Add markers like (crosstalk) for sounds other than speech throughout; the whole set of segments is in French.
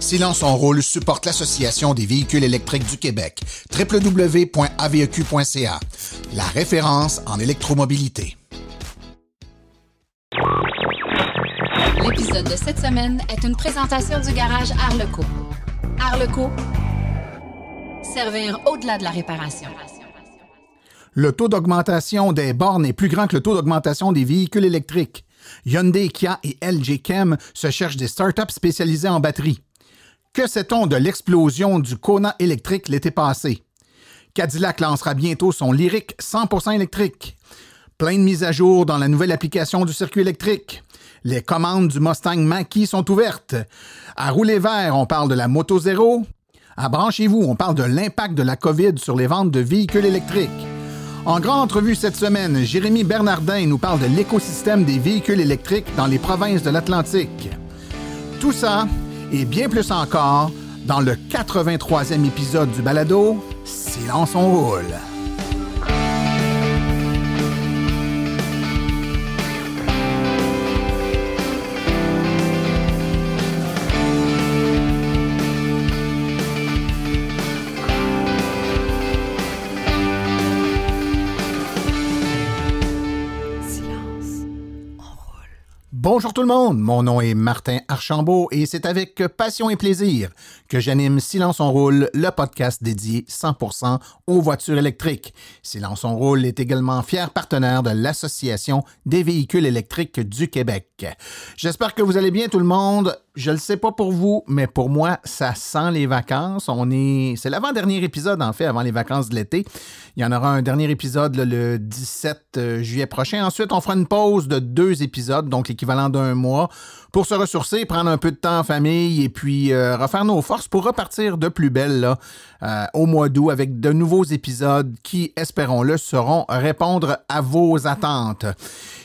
Silence en rôle supporte l'Association des véhicules électriques du Québec, www.aveq.ca, la référence en électromobilité. L'épisode de cette semaine est une présentation du garage Arleco. Arleco, servir au-delà de la réparation. Le taux d'augmentation des bornes est plus grand que le taux d'augmentation des véhicules électriques. Hyundai, Kia et LG Chem se cherchent des startups spécialisées en batterie. Que sait-on de l'explosion du Kona électrique l'été passé? Cadillac lancera bientôt son Lyric 100% électrique. Plein de mises à jour dans la nouvelle application du circuit électrique. Les commandes du Mustang Mach-E sont ouvertes. À rouler vert, on parle de la Moto Zéro. À Branchez-vous, on parle de l'impact de la COVID sur les ventes de véhicules électriques. En grande entrevue cette semaine, Jérémy Bernardin nous parle de l'écosystème des véhicules électriques dans les provinces de l'Atlantique. Tout ça et bien plus encore dans le 83e épisode du balado Silence on roule. Bonjour tout le monde, mon nom est Martin Archambault et c'est avec passion et plaisir que j'anime Silence on roule, le podcast dédié 100% aux voitures électriques. Silence on roule est également fier partenaire de l'Association des véhicules électriques du Québec. J'espère que vous allez bien tout le monde. Je ne le sais pas pour vous, mais pour moi, ça sent les vacances. On est, c'est l'avant-dernier épisode en fait avant les vacances de l'été. Il y en aura un dernier épisode le 17 euh, juillet prochain. Ensuite, on fera une pause de deux épisodes, donc l'équivalent d'un mois, pour se ressourcer, prendre un peu de temps en famille et puis euh, refaire nos forces pour repartir de plus belle là, euh, au mois d'août avec de nouveaux épisodes qui, espérons-le, seront répondre à vos attentes.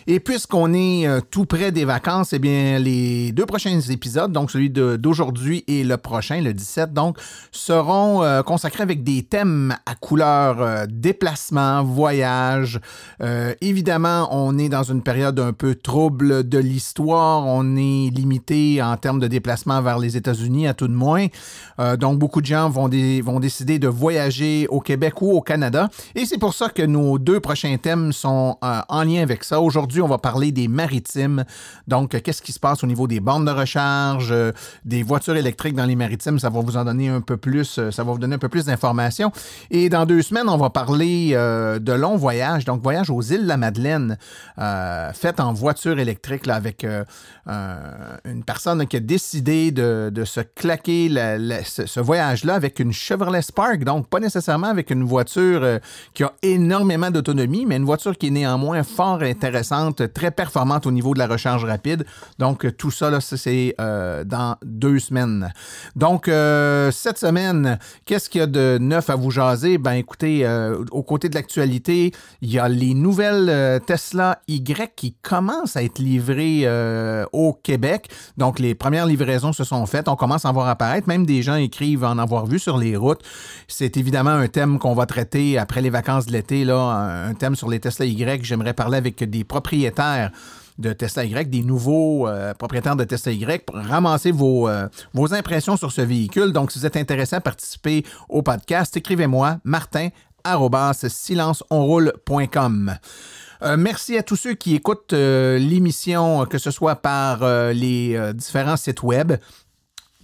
Et puisqu'on est euh, tout près des vacances, eh bien, les deux prochains épisodes, donc celui d'aujourd'hui et le prochain, le 17, donc, seront consacrés avec des thèmes à couleur déplacement, voyage. évidemment, on est dans une période un peu trouble de l'histoire. On est limité en termes de déplacement vers les États-Unis, à tout de moins. donc, beaucoup de gens vont, vont décider de voyager au Québec ou au Canada. Et c'est pour ça que nos deux prochains thèmes sont en lien avec ça. Aujourd'hui, on va parler des maritimes. Donc, qu'est-ce qui se passe au niveau des bornes de recharge, euh, des voitures électriques dans les maritimes? Ça va vous en donner un peu plus, euh, ça va vous donner un peu plus d'informations. Et dans deux semaines, on va parler euh, de longs voyages, donc voyage aux îles de la Madeleine, fait en voiture électrique avec une personne qui a décidé de, se claquer ce, voyage-là avec une Chevrolet Spark, donc pas nécessairement avec une voiture qui a énormément d'autonomie, mais une voiture qui est néanmoins fort intéressante très performante au niveau de la recharge rapide. Donc, tout ça, c'est euh, dans deux semaines. Donc, euh, cette semaine, qu'est-ce qu'il y a de neuf à vous jaser? Ben, écoutez, euh, aux côtés de l'actualité, il y a les nouvelles Tesla Y qui commencent à être livrées au Québec. Donc, les premières livraisons se sont faites. On commence à en voir apparaître. Même des gens écrivent en avoir vu sur les routes. C'est évidemment un thème qu'on va traiter après les vacances de l'été, là, un thème sur les Tesla Y. J'aimerais parler avec des propriétaires de Tesla Y, des nouveaux euh, propriétaires de Tesla Y, pour ramasser vos, euh, vos impressions sur ce véhicule. Donc, si vous êtes intéressé à participer au podcast, écrivez-moi martin silenceonroule.com. Euh, merci à tous ceux qui écoutent l'émission, que ce soit par les différents sites web.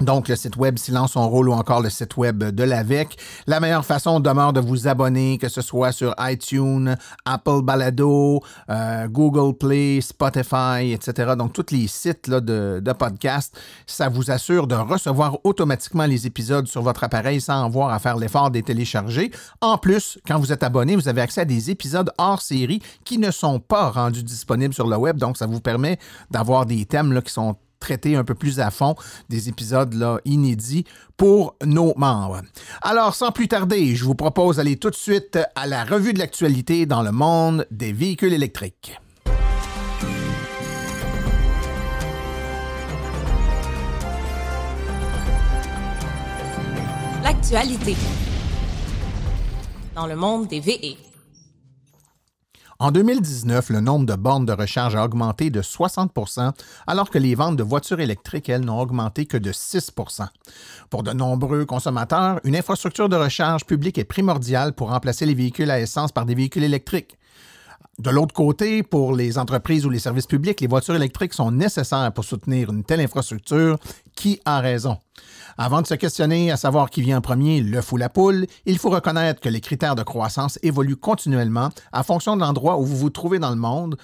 Donc, le site web Silence on roule ou encore le site web de l'AVEC. La meilleure façon demeure de vous abonner, que ce soit sur iTunes, Apple Balado, euh, Google Play, Spotify, etc. Donc, tous les sites de, de podcast. Ça vous assure de recevoir automatiquement les épisodes sur votre appareil sans avoir à faire l'effort de les télécharger. En plus, quand vous êtes abonné, vous avez accès à des épisodes hors série qui ne sont pas rendus disponibles sur le web. Donc, ça vous permet d'avoir des thèmes qui sont traiter un peu plus à fond des épisodes là, inédits pour nos membres. Alors, sans plus tarder, je vous propose d'aller tout de suite à la revue de l'actualité dans le monde des véhicules électriques. L'actualité dans le monde des VE. En 2019, le nombre de bornes de recharge a augmenté de 60% alors que les ventes de voitures électriques, elles, n'ont augmenté que de 6% Pour de nombreux consommateurs, une infrastructure de recharge publique est primordiale pour remplacer les véhicules à essence par des véhicules électriques. De l'autre côté, pour les entreprises ou les services publics, les voitures électriques sont nécessaires pour soutenir une telle infrastructure. Qui a raison? Avant de se questionner à savoir qui vient en premier, l'œuf ou la poule, il faut reconnaître que les critères de croissance évoluent continuellement à fonction de l'endroit où vous vous trouvez dans le monde.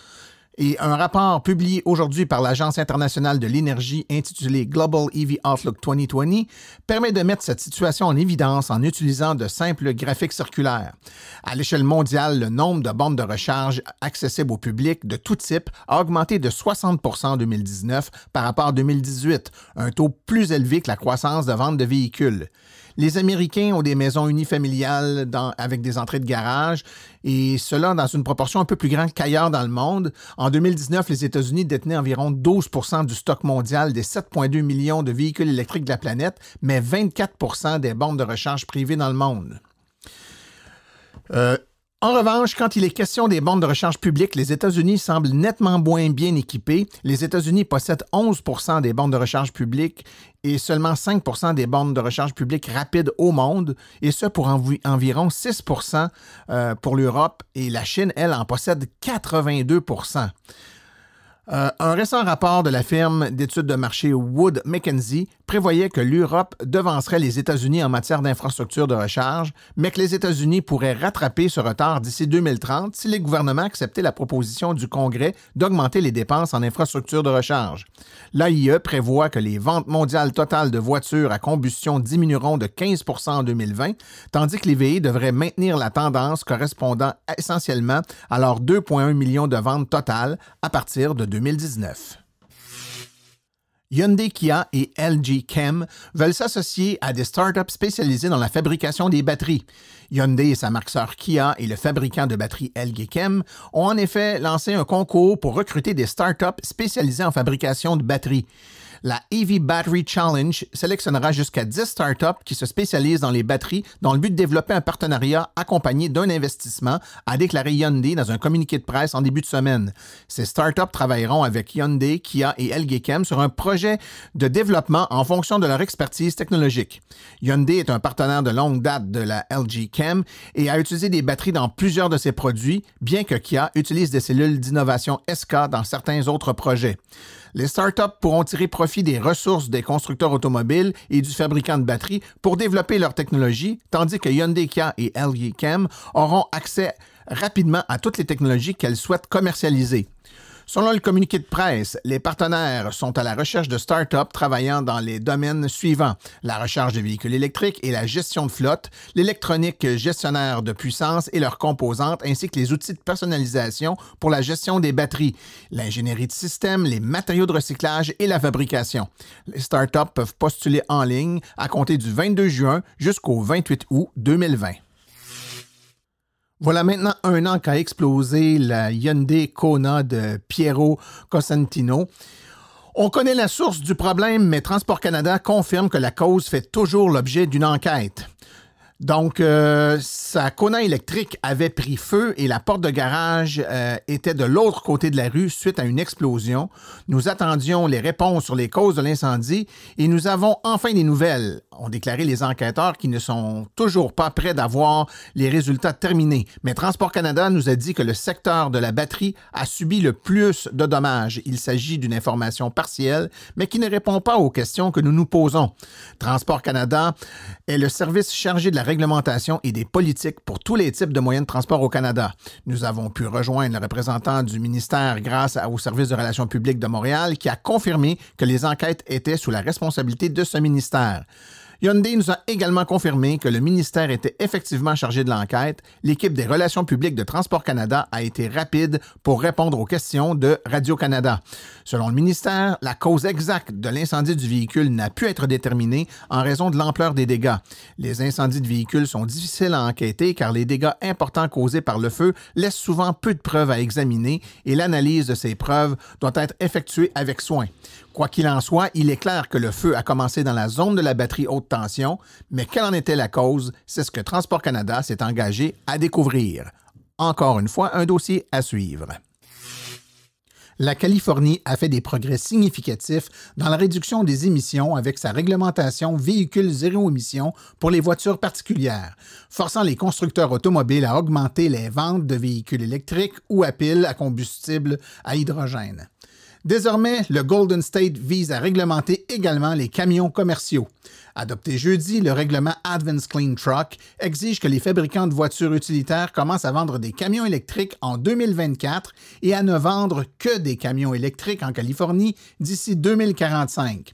Et un rapport publié aujourd'hui par l'Agence internationale de l'énergie intitulé Global EV Outlook 2020 permet de mettre cette situation en évidence en utilisant de simples graphiques circulaires. À l'échelle mondiale, le nombre de bornes de recharge accessibles au public de tout type a augmenté de 60% en 2019 par rapport à 2018, un taux plus élevé que la croissance de vente de véhicules. Les Américains ont des maisons unifamiliales avec des entrées de garage, et cela dans une proportion un peu plus grande qu'ailleurs dans le monde. En 2019, les États-Unis détenaient environ 12% du stock mondial des 7,2 millions de véhicules électriques de la planète, mais 24% des bornes de recharge privées dans le monde. Euh, en revanche, quand il est question des bornes de recharge publiques, les États-Unis semblent nettement moins bien équipés. Les États-Unis possèdent 11% des bornes de recharge publiques et seulement 5% des bornes de recharge publiques rapides au monde, et ce pour environ 6% euh, pour l'Europe, et la Chine, elle, en possède 82% euh, un récent rapport de la firme d'études de marché Wood Mackenzie prévoyait que l'Europe devancerait les États-Unis en matière d'infrastructure de recharge, mais que les États-Unis pourraient rattraper ce retard d'ici 2030 si les gouvernements acceptaient la proposition du Congrès d'augmenter les dépenses en infrastructure de recharge. L'AIE prévoit que les ventes mondiales totales de voitures à combustion diminueront de 15% en 2020, tandis que les VI devraient maintenir la tendance correspondant essentiellement à leurs 2,1 millions de ventes totales à partir de 2019. Hyundai Kia et LG Chem veulent s'associer à des startups spécialisées dans la fabrication des batteries. Hyundai et sa marque Kia et le fabricant de batteries LG Chem ont en effet lancé un concours pour recruter des startups spécialisées en fabrication de batteries. La EV Battery Challenge sélectionnera jusqu'à 10 startups qui se spécialisent dans les batteries dans le but de développer un partenariat accompagné d'un investissement, a déclaré Hyundai dans un communiqué de presse en début de semaine. Ces startups travailleront avec Hyundai, Kia et LG Chem sur un projet de développement en fonction de leur expertise technologique. Hyundai est un partenaire de longue date de la LG Chem et a utilisé des batteries dans plusieurs de ses produits, bien que Kia utilise des cellules d'innovation SK dans certains autres projets. Les startups pourront tirer profit des ressources des constructeurs automobiles et du fabricant de batteries pour développer leur technologie, tandis que Hyundai Kia et LG Chem auront accès rapidement à toutes les technologies qu'elles souhaitent commercialiser. Selon le communiqué de presse, les partenaires sont à la recherche de start-up travaillant dans les domaines suivants la recharge de véhicules électriques et la gestion de flotte, l'électronique gestionnaire de puissance et leurs composantes, ainsi que les outils de personnalisation pour la gestion des batteries, l'ingénierie de système, les matériaux de recyclage et la fabrication. Les start-up peuvent postuler en ligne à compter du 22 juin jusqu'au 28 août 2020. Voilà maintenant un an qu'a explosé la Hyundai Kona de Piero Cosentino. On connaît la source du problème, mais Transport Canada confirme que la cause fait toujours l'objet d'une enquête. Donc, euh, sa Kona électrique avait pris feu et la porte de garage euh, était de l'autre côté de la rue suite à une explosion. Nous attendions les réponses sur les causes de l'incendie et nous avons enfin des nouvelles, ont déclaré les enquêteurs qui ne sont toujours pas prêts d'avoir les résultats terminés. Mais Transport Canada nous a dit que le secteur de la batterie a subi le plus de dommages. Il s'agit d'une information partielle, mais qui ne répond pas aux questions que nous nous posons. Transport Canada est le service chargé de la réglementation et des politiques pour tous les types de moyens de transport au Canada. Nous avons pu rejoindre le représentant du ministère grâce au service de relations publiques de Montréal qui a confirmé que les enquêtes étaient sous la responsabilité de ce ministère. Hyundai nous a également confirmé que le ministère était effectivement chargé de l'enquête. L'équipe des relations publiques de Transport Canada a été rapide pour répondre aux questions de Radio-Canada. Selon le ministère, la cause exacte de l'incendie du véhicule n'a pu être déterminée en raison de l'ampleur des dégâts. Les incendies de véhicules sont difficiles à enquêter car les dégâts importants causés par le feu laissent souvent peu de preuves à examiner et l'analyse de ces preuves doit être effectuée avec soin. Quoi qu'il en soit, il est clair que le feu a commencé dans la zone de la batterie haute tension, mais quelle en était la cause, c'est ce que Transport Canada s'est engagé à découvrir. Encore une fois, un dossier à suivre la Californie a fait des progrès significatifs dans la réduction des émissions avec sa réglementation véhicules zéro émission pour les voitures particulières, forçant les constructeurs automobiles à augmenter les ventes de véhicules électriques ou à piles à combustible à hydrogène. Désormais, le Golden State vise à réglementer également les camions commerciaux. Adopté jeudi, le règlement Advanced Clean Truck exige que les fabricants de voitures utilitaires commencent à vendre des camions électriques en 2024 et à ne vendre que des camions électriques en Californie d'ici 2045.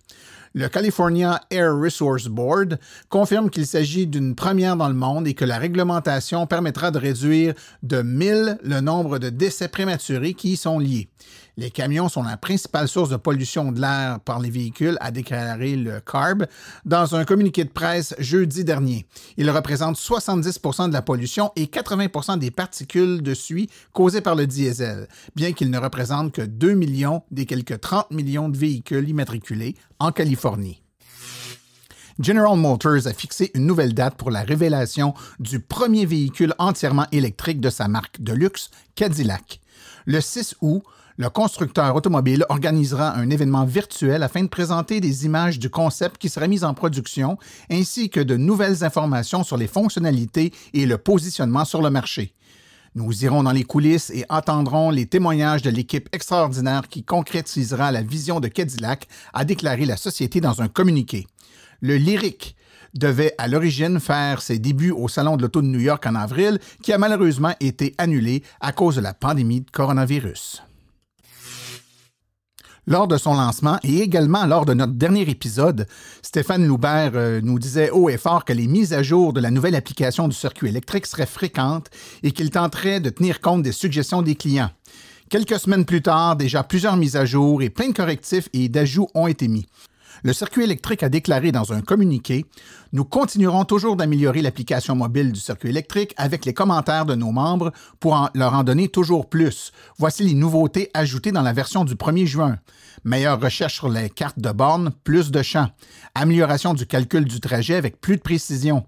Le California Air Resource Board confirme qu'il s'agit d'une première dans le monde et que la réglementation permettra de réduire de 1000 le nombre de décès prématurés qui y sont liés. Les camions sont la principale source de pollution de l'air par les véhicules, a déclaré le CARB dans un communiqué de presse jeudi dernier. Ils représentent 70% de la pollution et 80% des particules de suie causées par le diesel, bien qu'ils ne représentent que 2 millions des quelques 30 millions de véhicules immatriculés en Californie. General Motors a fixé une nouvelle date pour la révélation du premier véhicule entièrement électrique de sa marque de luxe, Cadillac. Le 6 août, le constructeur automobile organisera un événement virtuel afin de présenter des images du concept qui sera mis en production, ainsi que de nouvelles informations sur les fonctionnalités et le positionnement sur le marché. Nous irons dans les coulisses et attendrons les témoignages de l'équipe extraordinaire qui concrétisera la vision de Cadillac, a déclaré la société dans un communiqué. Le Lyric devait à l'origine faire ses débuts au Salon de l'Auto de New York en avril, qui a malheureusement été annulé à cause de la pandémie de coronavirus. Lors de son lancement et également lors de notre dernier épisode, Stéphane Loubert euh, nous disait haut et fort que les mises à jour de la nouvelle application du circuit électrique seraient fréquentes et qu'il tenterait de tenir compte des suggestions des clients. Quelques semaines plus tard, déjà plusieurs mises à jour et plein de correctifs et d'ajouts ont été mis. Le circuit électrique a déclaré dans un communiqué Nous continuerons toujours d'améliorer l'application mobile du circuit électrique avec les commentaires de nos membres pour leur en donner toujours plus. Voici les nouveautés ajoutées dans la version du 1er juin. Meilleure recherche sur les cartes de borne, plus de champs. Amélioration du calcul du trajet avec plus de précision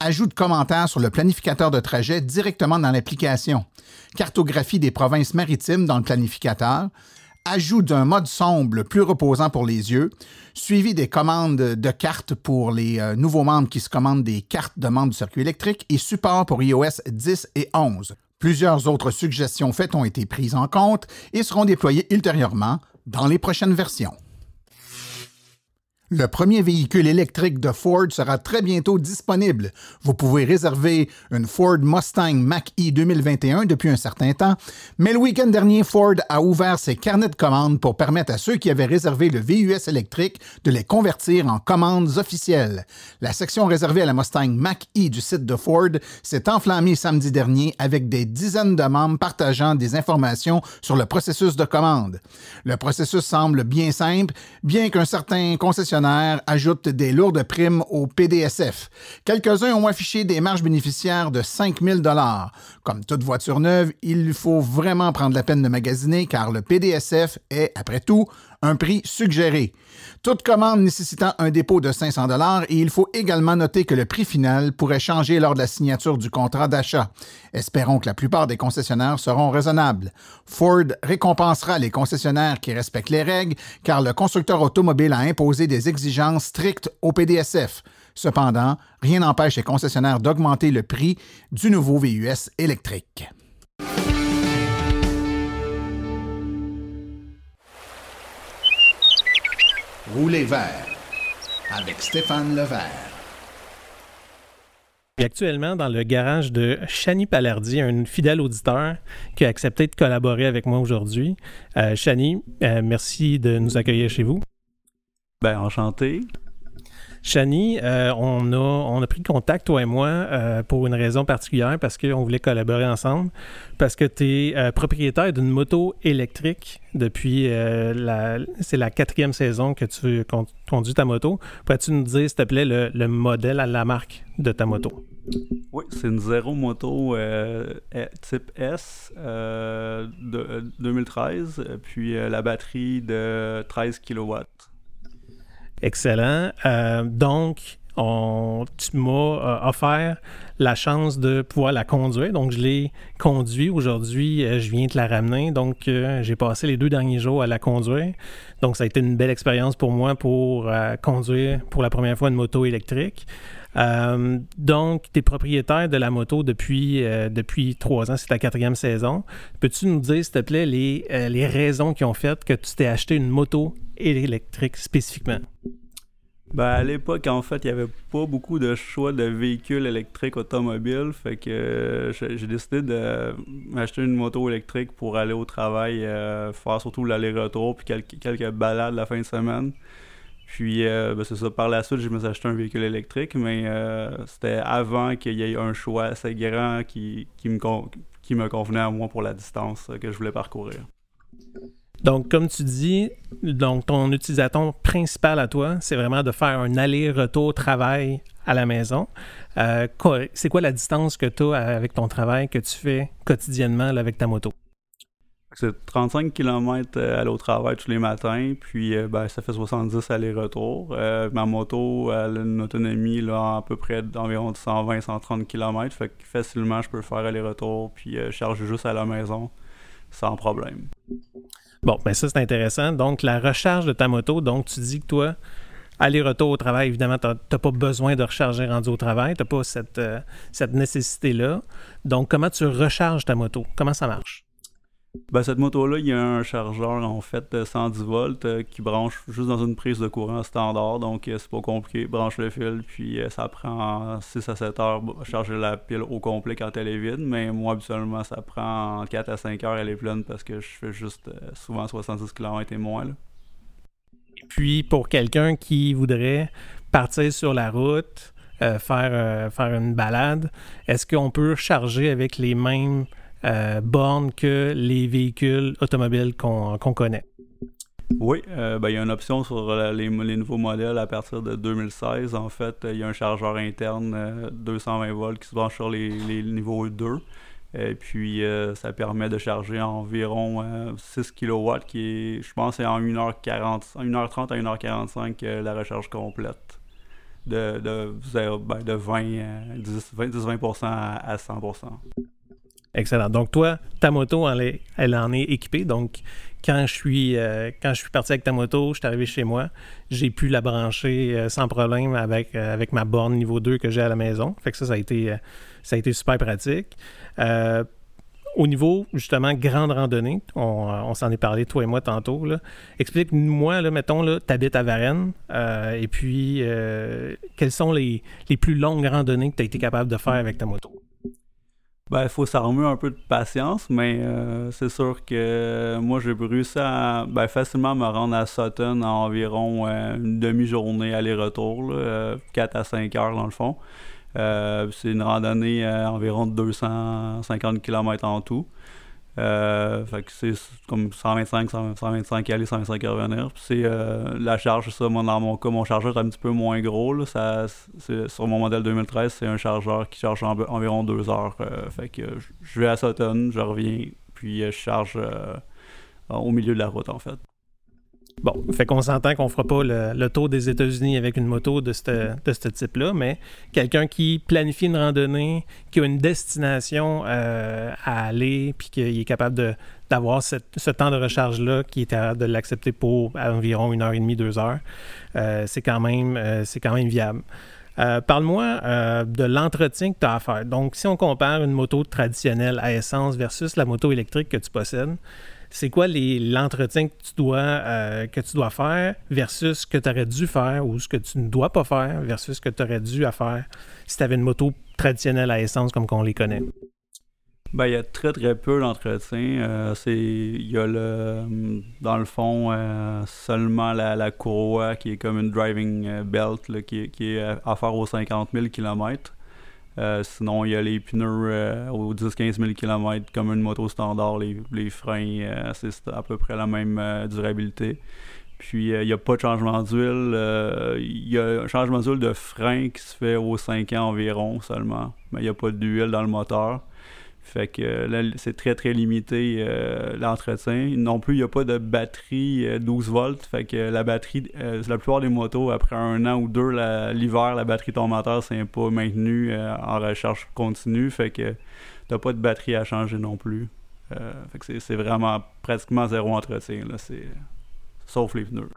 ajout de commentaires sur le planificateur de trajet directement dans l'application, cartographie des provinces maritimes dans le planificateur, ajout d'un mode sombre plus reposant pour les yeux, suivi des commandes de cartes pour les euh, nouveaux membres qui se commandent des cartes de membres du circuit électrique et support pour iOS 10 et 11. Plusieurs autres suggestions faites ont été prises en compte et seront déployées ultérieurement dans les prochaines versions. Le premier véhicule électrique de Ford sera très bientôt disponible. Vous pouvez réserver une Ford Mustang Mach-E 2021 depuis un certain temps, mais le week-end dernier, Ford a ouvert ses carnets de commandes pour permettre à ceux qui avaient réservé le VUS électrique de les convertir en commandes officielles. La section réservée à la Mustang Mach-E du site de Ford s'est enflammée samedi dernier avec des dizaines de membres partageant des informations sur le processus de commande. Le processus semble bien simple, bien qu'un certain concessionnaire ajoute des lourdes primes au PDSF. Quelques-uns ont affiché des marges bénéficiaires de 5 000 Comme toute voiture neuve, il faut vraiment prendre la peine de magasiner car le PDSF est, après tout, un prix suggéré. Toute commande nécessitant un dépôt de 500 dollars et il faut également noter que le prix final pourrait changer lors de la signature du contrat d'achat. Espérons que la plupart des concessionnaires seront raisonnables. Ford récompensera les concessionnaires qui respectent les règles car le constructeur automobile a imposé des exigences strictes au PDSF. Cependant, rien n'empêche les concessionnaires d'augmenter le prix du nouveau VUS électrique. Rouler vert avec Stéphane Levert. Actuellement, dans le garage de Chani Palardi, un fidèle auditeur qui a accepté de collaborer avec moi aujourd'hui. Euh, Chani, euh, merci de nous accueillir chez vous. Ben, enchanté. Chani, euh, on, a, pris contact, toi et moi, euh, pour une raison particulière, parce qu'on voulait collaborer ensemble, parce que tu es euh, propriétaire d'une moto électrique depuis la... C'est la quatrième saison que tu conduis ta moto. Pourrais-tu nous dire, s'il te plaît, le, modèle à la marque de ta moto? Oui, c'est une zéro moto type S de 2013, puis la batterie de 13 kW. Excellent. Euh, donc, on, tu m'as euh, offert la chance de pouvoir la conduire. Donc, je l'ai conduit. Aujourd'hui, euh, je viens te la ramener. Donc, j'ai passé les deux derniers jours à la conduire. Donc, ça a été une belle expérience pour moi pour conduire pour la première fois une moto électrique. donc, tu es propriétaire de la moto depuis, trois ans, c'est ta quatrième saison. Peux-tu nous dire, s'il te plaît, les, les raisons qui ont fait que tu t'es acheté une moto électrique spécifiquement? Ben, à l'époque, en fait, il n'y avait pas beaucoup de choix de véhicules électriques automobiles. Fait que euh, j'ai décidé de m'acheter une moto électrique pour aller au travail, euh, faire surtout l'aller-retour, puis quelques, balades la fin de semaine. Puis, euh, ben, c'est ça. Par la suite, je me suis acheté un véhicule électrique, mais c'était avant qu'il y ait un choix assez grand qui me convenait à moi pour la distance que je voulais parcourir. Donc, comme tu dis, donc ton utilisateur principal à toi, c'est vraiment de faire un aller-retour travail à la maison. Euh, c'est quoi la distance que tu as avec ton travail que tu fais quotidiennement avec ta moto? C'est 35 km à aller au travail tous les matins, puis euh, ben, ça fait 70 aller-retour. Euh, ma moto a une autonomie là, à peu près d'environ 120-130 km, fait que facilement je peux faire aller-retour, puis charger juste à la maison sans problème. Bon, ben ça, c'est intéressant. Donc, la recharge de ta moto, donc tu dis que toi, aller-retour au travail, évidemment, tu n'as pas besoin de recharger rendu au travail, tu n'as pas cette, euh, cette nécessité-là. Donc, comment tu recharges ta moto? Comment ça marche? Ben, cette moto-là, il y a un chargeur en fait de 110 volts euh, qui branche juste dans une prise de courant standard. Donc, euh, c'est pas compliqué. Branche le fil, puis euh, ça prend 6 à 7 heures charger la pile au complet quand elle est vide. Mais moi, habituellement, ça prend 4 à 5 heures, elle est pleine parce que je fais juste souvent 70 km et moins. Et puis, pour quelqu'un qui voudrait partir sur la route, faire, faire une balade, est-ce qu'on peut charger avec les mêmes euh, que les véhicules automobiles qu'on connaît. Oui, euh, ben, il y a une option sur les, nouveaux modèles à partir de 2016. En fait, il y a un chargeur interne 220 euh, volts qui se branche sur les, niveaux 2. Et puis, ça permet de charger environ 6 kW, qui est, je pense, c'est en 1h40, 1h30 à 1h45 la recharge complète. De, de, ben, de 20, 10-20% à 100%. Excellent. Donc, toi, ta moto, elle, en est équipée. Donc, quand je suis euh, quand je suis parti avec ta moto, je suis arrivé chez moi, j'ai pu la brancher euh, sans problème avec, euh, avec ma borne niveau 2 que j'ai à la maison. Fait que ça, ça a été, super pratique. au niveau, justement, grande randonnée, on, s'en est parlé, toi et moi, tantôt. Explique-moi, là, mettons, tu habites à Varennes, et puis, quelles sont les plus longues randonnées que tu as été capable de faire avec ta moto? Ben, il faut s'armer un peu de patience, mais euh, c'est sûr que moi, j'ai réussi à ben, facilement me rendre à Sutton en environ euh, une demi-journée aller-retour, 4 à 5 heures dans le fond. Euh, c'est une randonnée environ de 250 km en tout. Euh, fait que c'est comme 125, 125 aller, 125 revenir. Puis c'est euh, la charge, ça, moi, dans mon cas, mon chargeur est un petit peu moins gros. Là, ça, sur mon modèle 2013, c'est un chargeur qui charge environ 2 heures. Euh, fait que je vais à Sutton, je reviens, puis je charge au milieu de la route, en fait. Bon, fait qu'on s'entend qu'on fera pas le, tour des États-Unis avec une moto de ce type-là, mais quelqu'un qui planifie une randonnée, qui a une destination euh, à aller, puis qui est capable d'avoir ce temps de recharge-là, qui est capable de l'accepter pour environ une heure et demie, deux heures, euh, c'est quand, même, euh, quand même viable. Parle-moi de l'entretien que tu as à faire. Donc, si on compare une moto traditionnelle à essence versus la moto électrique que tu possèdes, c'est quoi l'entretien que, tu dois, euh, que tu dois faire versus ce que tu aurais dû faire ou ce que tu ne dois pas faire versus ce que tu aurais dû faire si tu avais une moto traditionnelle à essence comme qu'on les connaît? Ben, il y a très très peu d'entretien. Euh, c'est il y a le dans le fond euh, seulement la, courroie qui est comme une driving belt qui, qui, est à faire aux 50 000 km. Euh, sinon, il y a les pneus euh, aux 10-15 000 km comme une moto standard. Les, freins, euh, c'est à peu près la même durabilité. Puis, il n'y a pas de changement d'huile. Il y a un changement d'huile de frein qui se fait aux 5 ans environ seulement. Mais il n'y a pas d'huile dans le moteur. Fait que là, c'est très très limité euh, l'entretien. Non plus, il n'y a pas de batterie 12 volts. Fait que la batterie, la plupart des motos, après un an ou deux, l'hiver, la, batterie de ton moteur, c'est pas maintenu en recherche continue. Fait que t'as pas de batterie à changer non plus. fait que c'est vraiment pratiquement zéro entretien. Là. Sauf les pneus.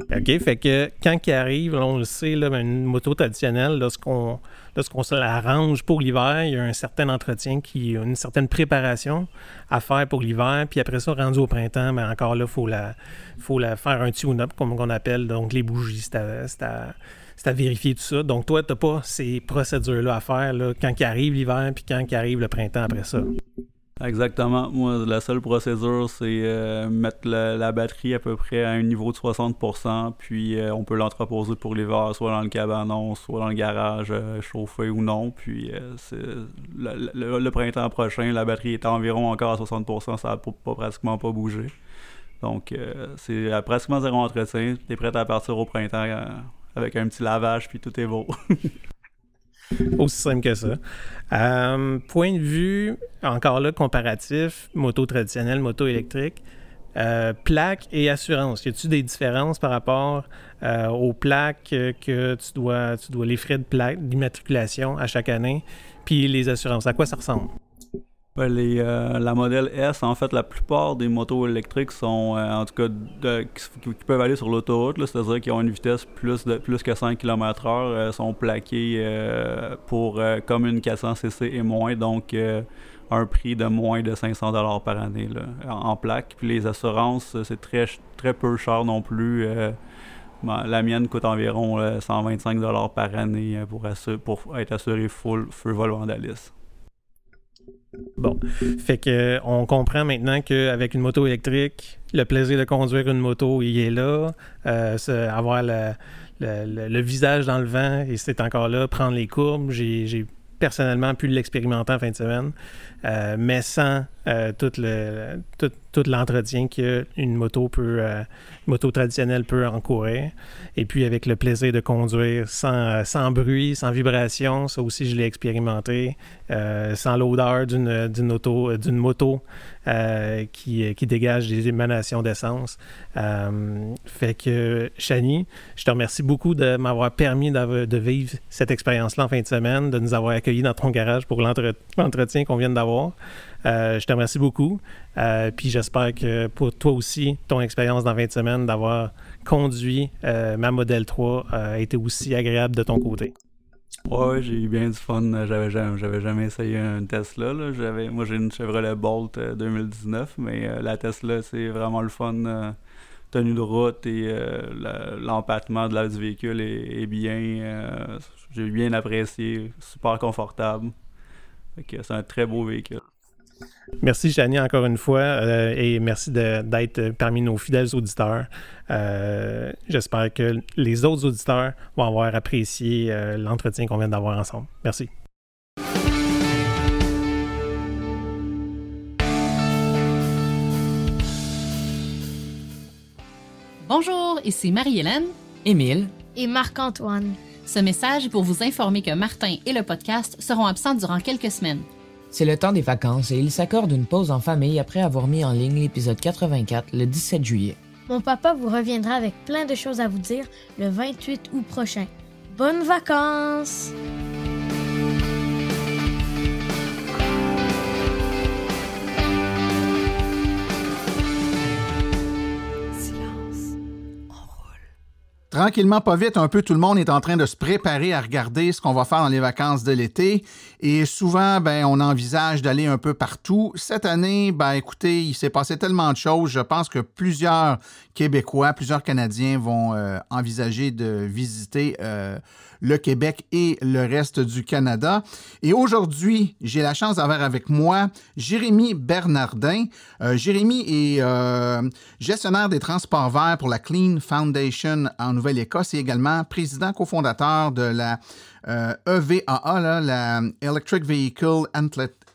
OK, fait que quand il arrive, on le sait, ben, une moto traditionnelle, lorsqu'on lorsqu'on se l'arrange pour l'hiver, il y a un certain entretien, qui, une certaine préparation à faire pour l'hiver. Puis après ça, rendu au printemps, mais ben, encore là, il faut la, faut la faire un tune-up, comme on appelle. Donc les bougies, c'est à, à, vérifier tout ça. Donc toi, tu n'as pas ces procédures-là à faire quand il arrive l'hiver, puis quand il arrive le printemps après ça. Exactement. Moi, la seule procédure, c'est euh, mettre la, batterie à peu près à un niveau de 60%, puis euh, on peut l'entreposer pour l'hiver, soit dans le cabanon, soit dans le garage, euh, chauffé ou non. Puis le, printemps prochain, la batterie est environ encore à 60%, ça n'a pas, pratiquement pas bougé. Donc, c'est pratiquement zéro entretien. Tu es prêt à partir au printemps avec un petit lavage, puis tout est beau. (laughs) (laughs) Aussi simple que ça. Euh, point de vue, encore là, comparatif, moto traditionnelle, moto électrique, euh, plaques et assurance. Y a-t-il des différences par rapport euh, aux plaques que tu dois, tu dois, les frais de plaque, d'immatriculation à chaque année, puis les assurances? À quoi ça ressemble? Ben, euh, la modèle S, en fait, la plupart des motos électriques sont, euh, en tout cas, qui, peuvent aller sur l'autoroute, c'est-à-dire qu'ils ont une vitesse plus, de, plus que 5 km/h, euh, sont plaqués pour comme une 400cc et moins, donc un prix de moins de 500 par année en, plaque. Puis les assurances, c'est très, très peu cher non plus. Ben, la mienne coûte environ 125 par année pour, être assuré full feu vol vandalisme. Bon. Fait que on comprend maintenant qu'avec une moto électrique, le plaisir de conduire une moto, il est là. Euh, avoir le, visage dans le vent, et c'est encore là. Prendre les courbes. J'ai personnellement pu l'expérimenter en fin de semaine, euh, mais sans euh, tout le tout, l'entretien qu'une moto peut moto traditionnelle peut encourir. Et puis avec le plaisir de conduire sans, sans bruit, sans vibration, ça aussi je l'ai expérimenté, sans l'odeur d'une, d'une auto d'une moto qui, qui dégage des émanations d'essence. fait que Chani, je te remercie beaucoup de m'avoir permis de vivre cette expérience-là en fin de semaine, de nous avoir accueillis dans ton garage pour l'entretien qu'on vient d'avoir. Euh, je te remercie beaucoup. Euh, puis j'espère que pour toi aussi, ton expérience dans 20 semaines d'avoir conduit euh, ma Model 3 a été aussi agréable de ton côté. Ouais, j'ai eu bien du fun. J'avais jamais, jamais essayé un Tesla. Là. Moi, j'ai une Chevrolet Bolt 2019, mais la Tesla, c'est vraiment le fun tenue de route et l'empattement de la, du véhicule est, est bien. J'ai bien apprécié, super confortable. C'est un très beau véhicule. Merci, Janie, encore une fois, euh, et merci d'être parmi nos fidèles auditeurs. Euh, j'espère que les autres auditeurs vont avoir apprécié euh, l'entretien qu'on vient d'avoir ensemble. Merci. Bonjour, ici Marie-Hélène, Émile et Marc-Antoine. Ce message est pour vous informer que Martin et le podcast seront absents durant quelques semaines. C'est le temps des vacances et il s'accorde une pause en famille après avoir mis en ligne l'épisode 84 le 17 juillet. Mon papa vous reviendra avec plein de choses à vous dire le 28 août prochain. Bonnes vacances! Tranquillement, pas vite, un peu tout le monde est en train de se préparer à regarder ce qu'on va faire dans les vacances de l'été. Et souvent, ben, on envisage d'aller un peu partout. Cette année, ben, écoutez, il s'est passé tellement de choses. Je pense que plusieurs Québécois, plusieurs Canadiens vont euh, envisager de visiter euh, le Québec et le reste du Canada. Et aujourd'hui, j'ai la chance d'avoir avec moi Jérémy Bernardin. Euh, Jérémy est euh, gestionnaire des transports verts pour la Clean Foundation en Nouvelle-Écosse et également président cofondateur de la EVAA, euh, e la Electric Vehicle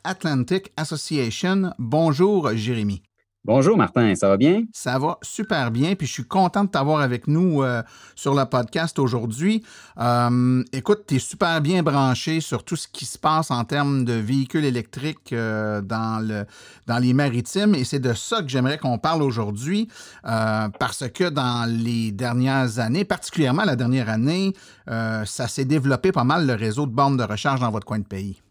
Atlantic Association. Bonjour, Jérémy. Bonjour Martin, ça va bien? Ça va super bien, puis je suis content de t'avoir avec nous euh, sur le podcast aujourd'hui. Euh, écoute, tu es super bien branché sur tout ce qui se passe en termes de véhicules électriques euh, dans, le, dans les maritimes, et c'est de ça que j'aimerais qu'on parle aujourd'hui, parce que dans les dernières années, particulièrement la dernière année, ça s'est développé pas mal le réseau de bornes de recharge dans votre coin de pays.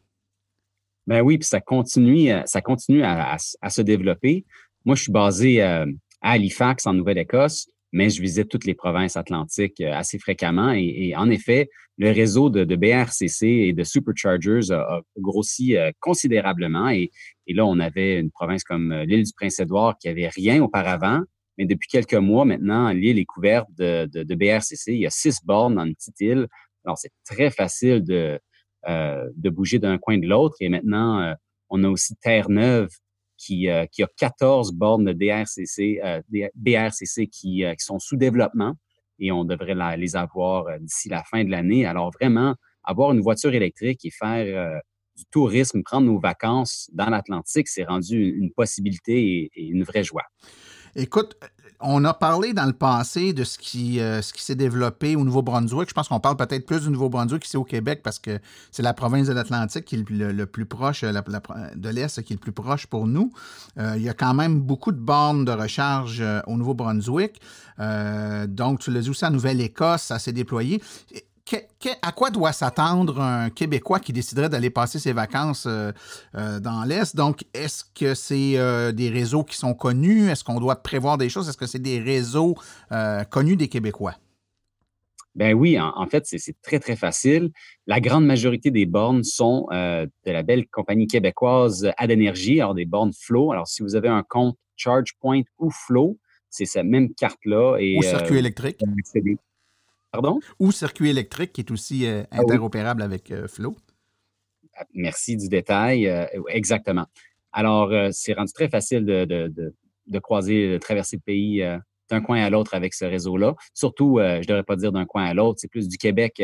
Ben oui, puis ça continue, ça continue à se développer. Moi, je suis basé euh, à Halifax, en Nouvelle-Écosse, mais je visite toutes les provinces atlantiques euh, assez fréquemment. Et, en effet, le réseau de, BRCC et de superchargers a, grossi euh, considérablement. Et, là, on avait une province comme l'île du Prince-Édouard qui avait rien auparavant. Mais depuis quelques mois maintenant, l'île est couverte de, de, BRCC. Il y a six bornes dans une petite île. Alors, c'est très facile de, de bouger d'un coin de l'autre. Et maintenant, on a aussi Terre-Neuve qui, euh, qui a 14 bornes DRCC, euh, BRCC qui, euh, qui, sont sous développement et on devrait les avoir d'ici la fin de l'année. Alors vraiment, avoir une voiture électrique et faire du tourisme, prendre nos vacances dans l'Atlantique, c'est rendu une possibilité et une vraie joie. Écoute, on a parlé dans le passé de ce qui, euh, ce qui s'est développé au Nouveau-Brunswick. Je pense qu'on parle peut-être plus du Nouveau-Brunswick qu'ici au Québec parce que c'est la province de l'Atlantique qui est le, plus proche, de l'Est qui est le plus proche pour nous. Euh, il y a quand même beaucoup de bornes de recharge euh, au Nouveau-Brunswick. donc, tu l'as dit aussi en Nouvelle-Écosse, ça s'est déployé à quoi doit s'attendre un Québécois qui déciderait d'aller passer ses vacances euh, euh, dans l'Est? Donc, est-ce que c'est euh, des réseaux qui sont connus? Est-ce qu'on doit prévoir des choses? Est-ce que c'est des réseaux connus des Québécois? Ben oui, en, fait, c'est très, très facile. La grande majorité des bornes sont de la belle compagnie québécoise Adénergie, alors des bornes Flow. Alors, si vous avez un compte ChargePoint ou Flow, c'est cette même carte-là. Ou circuit électrique. Ou circuit électrique qui est aussi euh, ah interopérable avec euh, Flow. Ah, merci du détail. Euh, exactement. Alors, c'est rendu très facile de, croiser, de traverser le pays d'un coin à l'autre avec ce réseau-là. Surtout, je ne devrais pas dire d'un coin à l'autre, c'est plus du Québec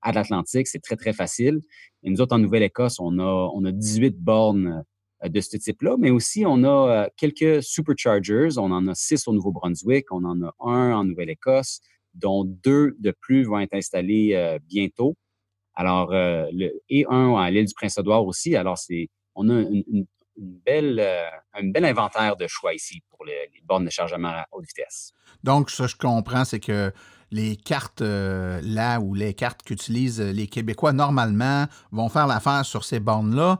à l'Atlantique. C'est très, très facile. Et nous autres, en Nouvelle-Écosse, on a, on a 18 bornes de ce type-là, mais aussi on a quelques superchargers. On en a six au Nouveau-Brunswick, on en a un en Nouvelle-Écosse, dont deux de plus vont être installés euh, bientôt. Alors, euh, et un à l'île du Prince-Édouard aussi. Alors, c'est, on a euh, un bel inventaire de choix ici pour les, bornes de chargement à haute vitesse. Donc, ce que je comprends, c'est que les cartes là ou les cartes qu'utilisent les Québécois normalement vont faire l'affaire sur ces bornes-là.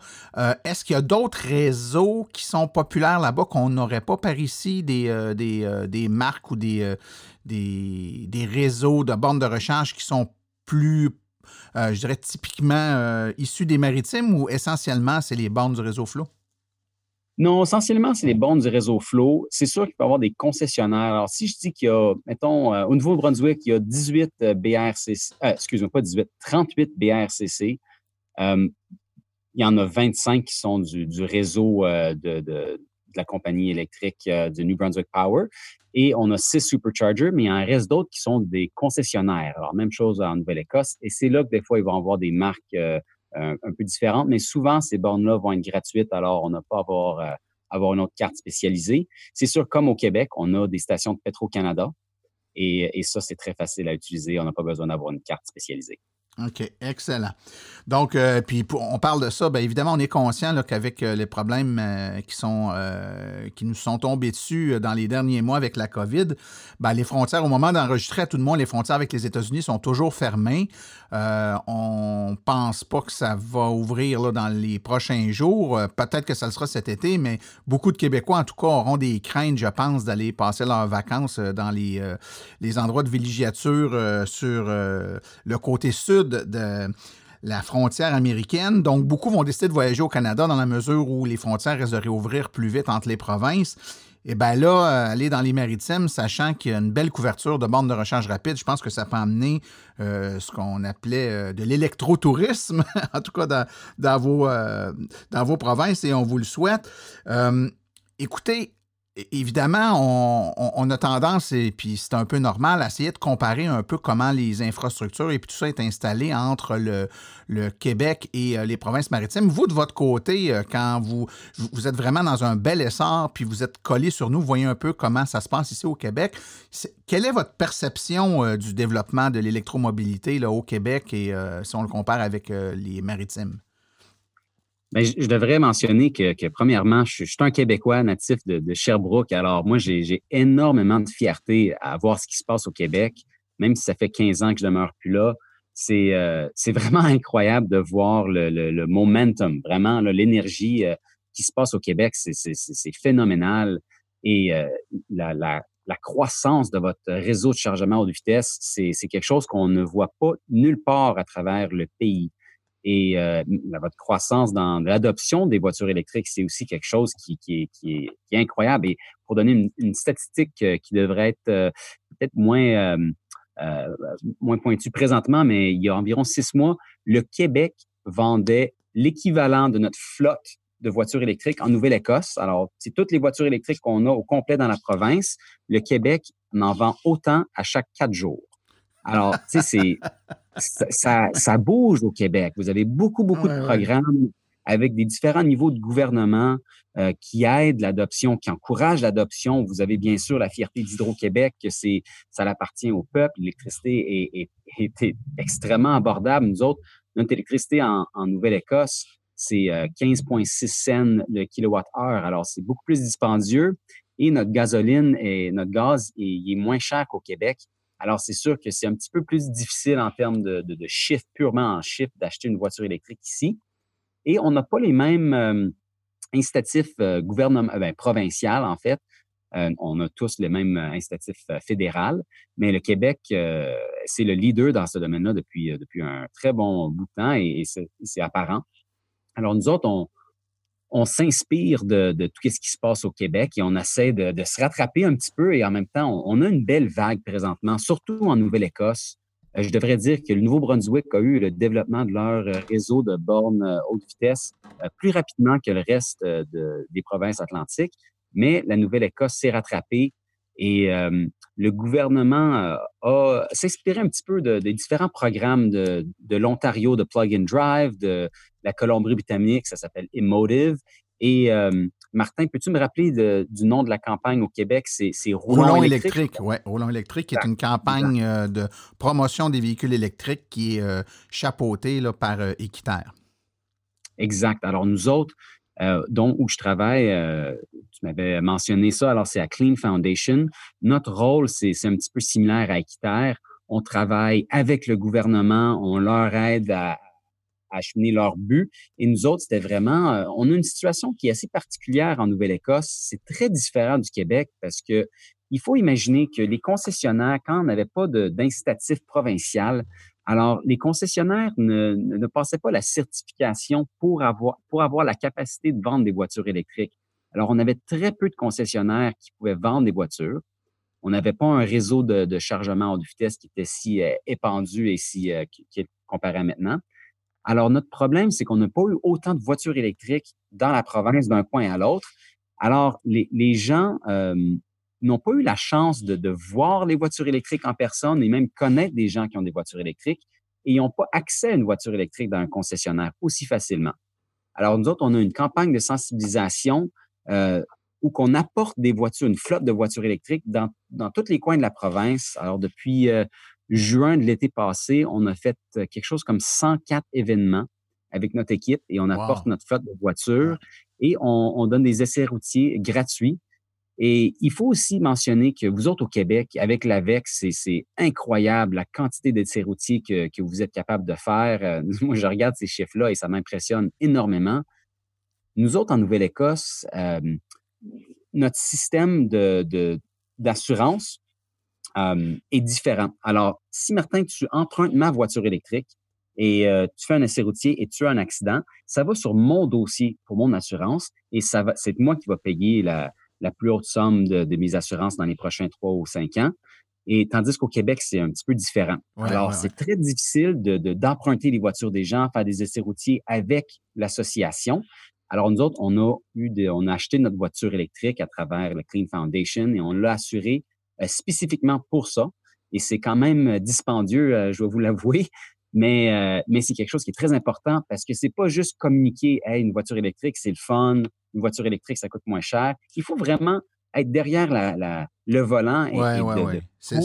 Est-ce qu'il y a d'autres réseaux qui sont populaires là-bas qu'on n'aurait pas par ici, des marques ou des, des, réseaux de bornes de recharge qui sont plus, euh, je dirais, typiquement euh, issus des maritimes ou essentiellement, c'est les bornes du réseau Flow? Non, essentiellement, c'est les bornes du réseau Flow. C'est sûr qu'il peut y avoir des concessionnaires. Alors, si je dis qu'il y a, mettons, euh, au Nouveau-Brunswick, il y a 18 BRCC, excuse-moi, pas 18, 38 BRCC. il y en a 25 qui sont du, réseau de, la compagnie électrique de New Brunswick Power. Et on a six superchargers, mais il en reste d'autres qui sont des concessionnaires. Alors, même chose en Nouvelle-Écosse. Et c'est là que des fois, ils vont avoir des marques euh, un, peu différentes, mais souvent, ces bornes-là vont être gratuites, alors on n'a pas à avoir, euh, avoir une autre carte spécialisée. C'est sûr, comme au Québec, on a des stations de Petro-Canada. Et, et ça, c'est très facile à utiliser. On n'a pas besoin d'avoir une carte spécialisée. OK, excellent. Donc, euh, puis on parle de ça, bien évidemment, on est conscient qu'avec euh, les problèmes euh, qui, sont, qui nous sont tombés dessus dans les derniers mois avec la COVID, bien, les frontières, au moment d'enregistrer, à tout le monde, les frontières avec les États-Unis sont toujours fermées. on pense pas que ça va ouvrir là, dans les prochains jours. Peut-être que ça le sera cet été, mais beaucoup de Québécois, en tout cas, auront des craintes, je pense, d'aller passer leurs vacances dans les, les endroits de villégiature sur le côté sud de la frontière américaine. Donc, beaucoup vont décider de voyager au Canada dans la mesure où les frontières risquent de réouvrir plus vite entre les provinces. Et bien là, euh, aller dans les maritimes, sachant qu'il y a une belle couverture de bornes de recharge rapide, je pense que ça peut amener euh, ce qu'on appelait euh, de l'électrotourisme, (laughs) en tout cas dans vos provinces, et on vous le souhaite. écoutez, évidemment, on, a tendance, et puis c'est un peu normal, à essayer de comparer un peu comment les infrastructures et puis tout ça est installé entre le, Québec et euh, les provinces maritimes. Vous, de votre côté, euh, quand vous, vous êtes vraiment dans un bel essor, puis vous êtes collé sur nous, vous voyez un peu comment ça se passe ici au Québec. quelle est votre perception euh, du développement de l'électromobilité au Québec et si on le compare avec les maritimes? Ben, je, devrais mentionner que, premièrement, je, suis un Québécois natif de, Sherbrooke. Alors, moi, j'ai énormément de fierté à voir ce qui se passe au Québec, même si ça fait 15 ans que je demeure plus là. C'est euh, vraiment (laughs) incroyable de voir le, momentum, vraiment l'énergie euh, qui se passe au Québec. C'est phénoménal. Et euh, la, la, croissance de votre réseau de chargement haute vitesse, c'est quelque chose qu'on ne voit pas nulle part à travers le pays. Et euh, votre croissance dans l'adoption des voitures électriques, c'est aussi quelque chose qui, qui, est, qui, est, qui, est, incroyable. Et pour donner une, une statistique euh, qui devrait être euh, peut-être moins, euh, moins pointue présentement, mais il y a environ six mois, le Québec vendait l'équivalent de notre flotte de voitures électriques en Nouvelle-Écosse. Alors, c'est toutes les voitures électriques qu'on a au complet dans la province. Le Québec en vend autant à chaque quatre jours. Alors, tu sais, c'est ça, ça, bouge au Québec. Vous avez beaucoup, beaucoup de programmes avec des différents niveaux de gouvernement euh, qui aident l'adoption, qui encouragent l'adoption. Vous avez bien sûr la fierté d'Hydro-Québec, que c'est ça appartient au peuple. L'électricité est, est, est, extrêmement abordable. Nous autres, notre électricité en, en Nouvelle-Écosse, c'est 15,6 euh, cents le kilowatt-heure. Alors, c'est beaucoup plus dispendieux. Et notre gasoline et notre gaz est, est moins cher qu'au Québec. Alors, c'est sûr que c'est un petit peu plus difficile en termes de, de, chiffre, purement en chiffre, d'acheter une voiture électrique ici. Et on n'a pas les mêmes euh, incitatifs euh, gouvernement, euh, ben, en fait. Euh, on a tous les mêmes incitatifs fédéral, mais le Québec, c'est le leader dans ce domaine-là depuis, depuis un très bon bout de temps et, et c'est apparent. Alors, nous autres, on, on s'inspire de, tout ce qui se passe au Québec et on essaie de, se rattraper un petit peu et en même temps, on, a une belle vague présentement, surtout en Nouvelle-Écosse. Euh, je devrais dire que le Nouveau-Brunswick a eu le développement de leur euh, réseau de bornes euh, haute vitesse plus rapidement que le reste des provinces atlantiques, mais la Nouvelle-Écosse s'est rattrapée et le gouvernement a s'inspiré un petit peu des différents programmes de, de l'Ontario de Plug and Drive, de la Colombie-Britannique, ça s'appelle Emotive. Et Martin, peux-tu me rappeler du nom de la campagne au Québec? C'est Roulant, électrique. oui. Roulant électrique, qui est une campagne de promotion des véhicules électriques qui est chapeautée là, par Équiterre. Exact. Alors, nous autres, euh, où je travaille, euh, tu m'avais mentionné ça, alors c'est à Clean Foundation. Notre rôle, c'est un petit peu similaire à Equiterre. On travaille avec le gouvernement, on leur aide à, acheminer leur but. Et nous autres, c'était vraiment, euh, on a une situation qui est assez particulière en Nouvelle-Écosse. C'est très différent du Québec parce que il faut imaginer que les concessionnaires, quand on n'avait pas d'incitatif provincial, alors, les concessionnaires ne, ne, passaient pas la certification pour avoir, la capacité de vendre des voitures électriques. Alors, on avait très peu de concessionnaires qui pouvaient vendre des voitures. On n'avait pas un réseau de, de, chargement en vitesse qui était si euh, épandu et si euh, qui, comparé maintenant. Alors, notre problème, c'est qu'on n'a pas eu autant de voitures électriques dans la province d'un point à l'autre. Alors, les, les gens euh, n'ont pas eu la chance de, voir les voitures électriques en personne et même connaître des gens qui ont des voitures électriques et ils n'ont pas accès à une voiture électrique dans un concessionnaire aussi facilement. Alors, nous autres, on a une campagne de sensibilisation euh, où qu'on apporte des voitures, une flotte de voitures électriques dans, dans tous les coins de la province. Alors, depuis euh, juin de l'été passé, on a fait euh, quelque chose comme 104 événements avec notre équipe et on apporte notre flotte de voitures et on, on donne des essais routiers gratuits et il faut aussi mentionner que vous autres au Québec, avec l'AVEC, c'est incroyable la quantité d'essais routiers que, vous êtes capable de faire. Euh, (laughs) moi, je regarde ces chiffres-là et ça m'impressionne énormément. Nous autres, en Nouvelle-Écosse, euh, notre système d'assurance euh, est différent. Alors, si Martin, tu empruntes ma voiture électrique et tu fais un essai routier et tu as un accident, ça va sur mon dossier pour mon assurance et c'est moi qui va payer la, la plus haute somme de, mes assurances dans les prochains trois ou cinq ans. Et tandis qu'au Québec, c'est un petit peu différent. Alors, c'est très difficile d'emprunter de, les voitures des gens, faire des essais routiers avec l'association. Alors, nous autres, on a eu on a acheté notre voiture électrique à travers le Clean Foundation et on l'a assuré euh, spécifiquement pour ça. Et c'est quand même dispendieux, euh, je dois vous l'avouer, mais, euh, mais c'est quelque chose qui est très important parce que c'est pas juste communiquer, hey, une voiture électrique, c'est le fun, une voiture électrique, ça coûte moins cher. Il faut vraiment être derrière la, le volant et, ouais, ouais, ouais. c'est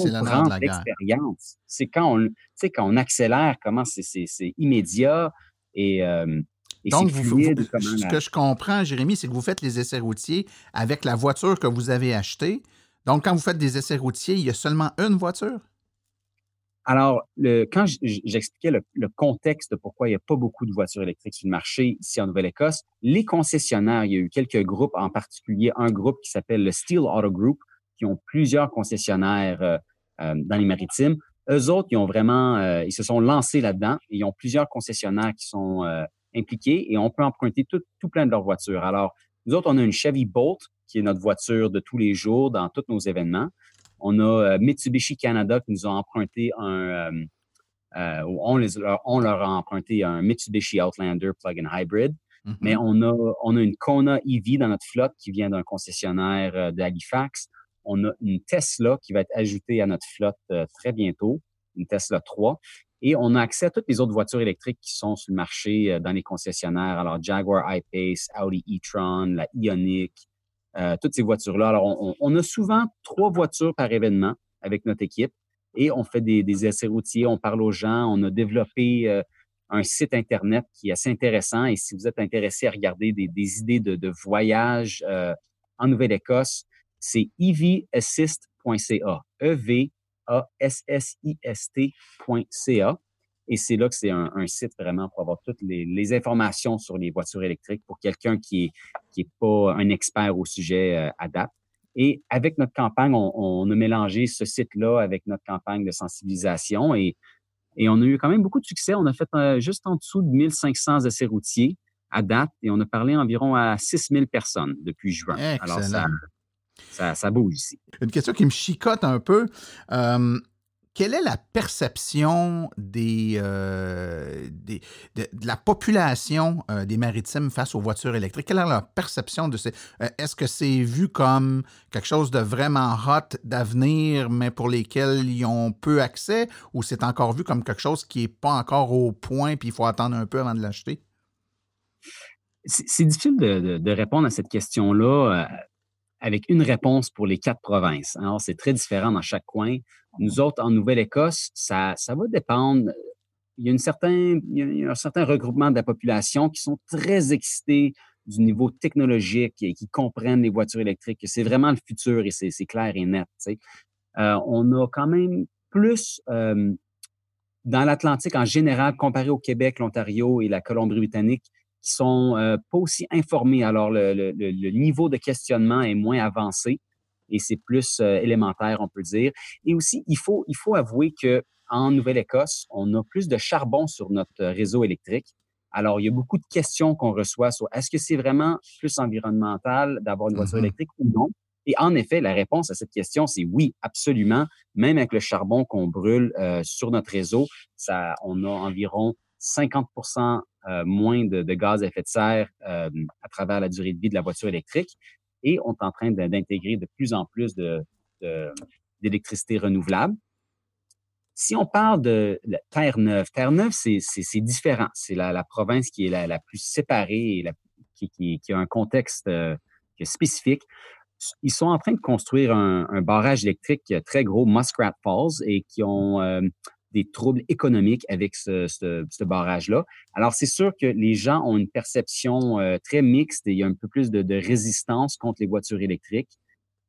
l'expérience. C'est quand on, quand on accélère, comment c'est immédiat et, euh, Donc, vous, ce que je comprends, Jérémy, c'est que vous faites les essais routiers avec la voiture que vous avez achetée. Donc, quand vous faites des essais routiers, il y a seulement une voiture? Alors, le, quand j'expliquais le, contexte de pourquoi il n'y a pas beaucoup de voitures électriques sur le marché ici en Nouvelle-Écosse, les concessionnaires, il y a eu quelques groupes, en particulier un groupe qui s'appelle le Steel Auto Group, qui ont plusieurs concessionnaires euh, euh, dans les maritimes. Eux autres, ils ont vraiment, euh, ils se sont lancés là-dedans ils ont plusieurs concessionnaires qui sont impliqués et on peut emprunter tout, tout plein de leurs voitures. Alors, nous autres, on a une Chevy Bolt, qui est notre voiture de tous les jours dans tous nos événements. On a euh, Mitsubishi Canada qui nous a emprunté un, euh, euh, on, les, on, leur a emprunté un Mitsubishi Outlander plug-in hybrid. Mm-hmm. Mais on a, on a une Kona EV dans notre flotte qui vient d'un concessionnaire d'Halifax. On a une Tesla qui va être ajoutée à notre flotte très bientôt, une Tesla 3. Et on a accès à toutes les autres voitures électriques qui sont sur le marché dans les concessionnaires. Alors, Jaguar I-Pace, Audi e-tron, la Ioniq, euh, toutes ces voitures-là. Alors, on, a souvent trois voitures par événement avec notre équipe et on fait des, essais routiers, on parle aux gens, on a développé euh, un site Internet qui est assez intéressant. Et si vous êtes intéressé à regarder des, idées de, voyage euh, en Nouvelle-Écosse, c'est evassist.ca. E-V-A-S-S-I-S-T.ca. Et c'est là que c'est un, site vraiment pour avoir toutes les, informations sur les voitures électriques pour quelqu'un qui est, qui est pas un expert au sujet euh, à date. Et avec notre campagne, on, a mélangé ce site-là avec notre campagne de sensibilisation et, et on a eu quand même beaucoup de succès. On a fait euh, juste en dessous de 1500 essais routiers à date et on a parlé environ à 6000 personnes depuis juin. Alors, ça, ça, bouge ici. Une question qui me chicote un peu. Euh, quelle est la perception des, euh, de, la population euh, des maritimes face aux voitures électriques? Quelle est la perception de ces... Euh, est-ce que c'est vu comme quelque chose de vraiment hot d'avenir, mais pour lesquels ils ont peu accès, ou c'est encore vu comme quelque chose qui n'est pas encore au point puis il faut attendre un peu avant de l'acheter? C'est difficile de, répondre à cette question-là avec une réponse pour les quatre provinces. Alors, c'est très différent dans chaque coin. Nous autres, en Nouvelle-Écosse, ça, ça va dépendre. Il y, a une certain, il y a un certain regroupement de la population qui sont très excités du niveau technologique et qui comprennent les voitures électriques, que c'est vraiment le futur et c'est clair et net. Euh, on a quand même plus euh, dans l'Atlantique en général, comparé au Québec, l'Ontario et la Colombie-Britannique, qui sont euh, pas aussi informés. Alors, le, le, le, niveau de questionnement est moins avancé et c'est plus euh, élémentaire, on peut dire. Et aussi, il faut, il faut avouer que en Nouvelle-Écosse, on a plus de charbon sur notre réseau électrique. Alors, il y a beaucoup de questions qu'on reçoit sur est-ce que c'est vraiment plus environnemental d'avoir une voiture mm-hmm. électrique ou non? Et en effet, la réponse à cette question, c'est oui, absolument. Même avec le charbon qu'on brûle euh, sur notre réseau, ça, on a environ 50% euh, moins de, gaz à effet de serre euh, à travers la durée de vie de la voiture électrique. Et on est en train d'intégrer de, plus en plus d'électricité renouvelable. Si on parle de Terre-Neuve, Terre-Neuve, c'est différent. C'est la, province qui est la, plus séparée et qui, a un contexte euh, spécifique. Ils sont en train de construire un, barrage électrique très gros, Muskrat Falls, et qui ont des troubles économiques avec ce, barrage-là. Alors, c'est sûr que les gens ont une perception euh, très mixte et il y a un peu plus de, résistance contre les voitures électriques.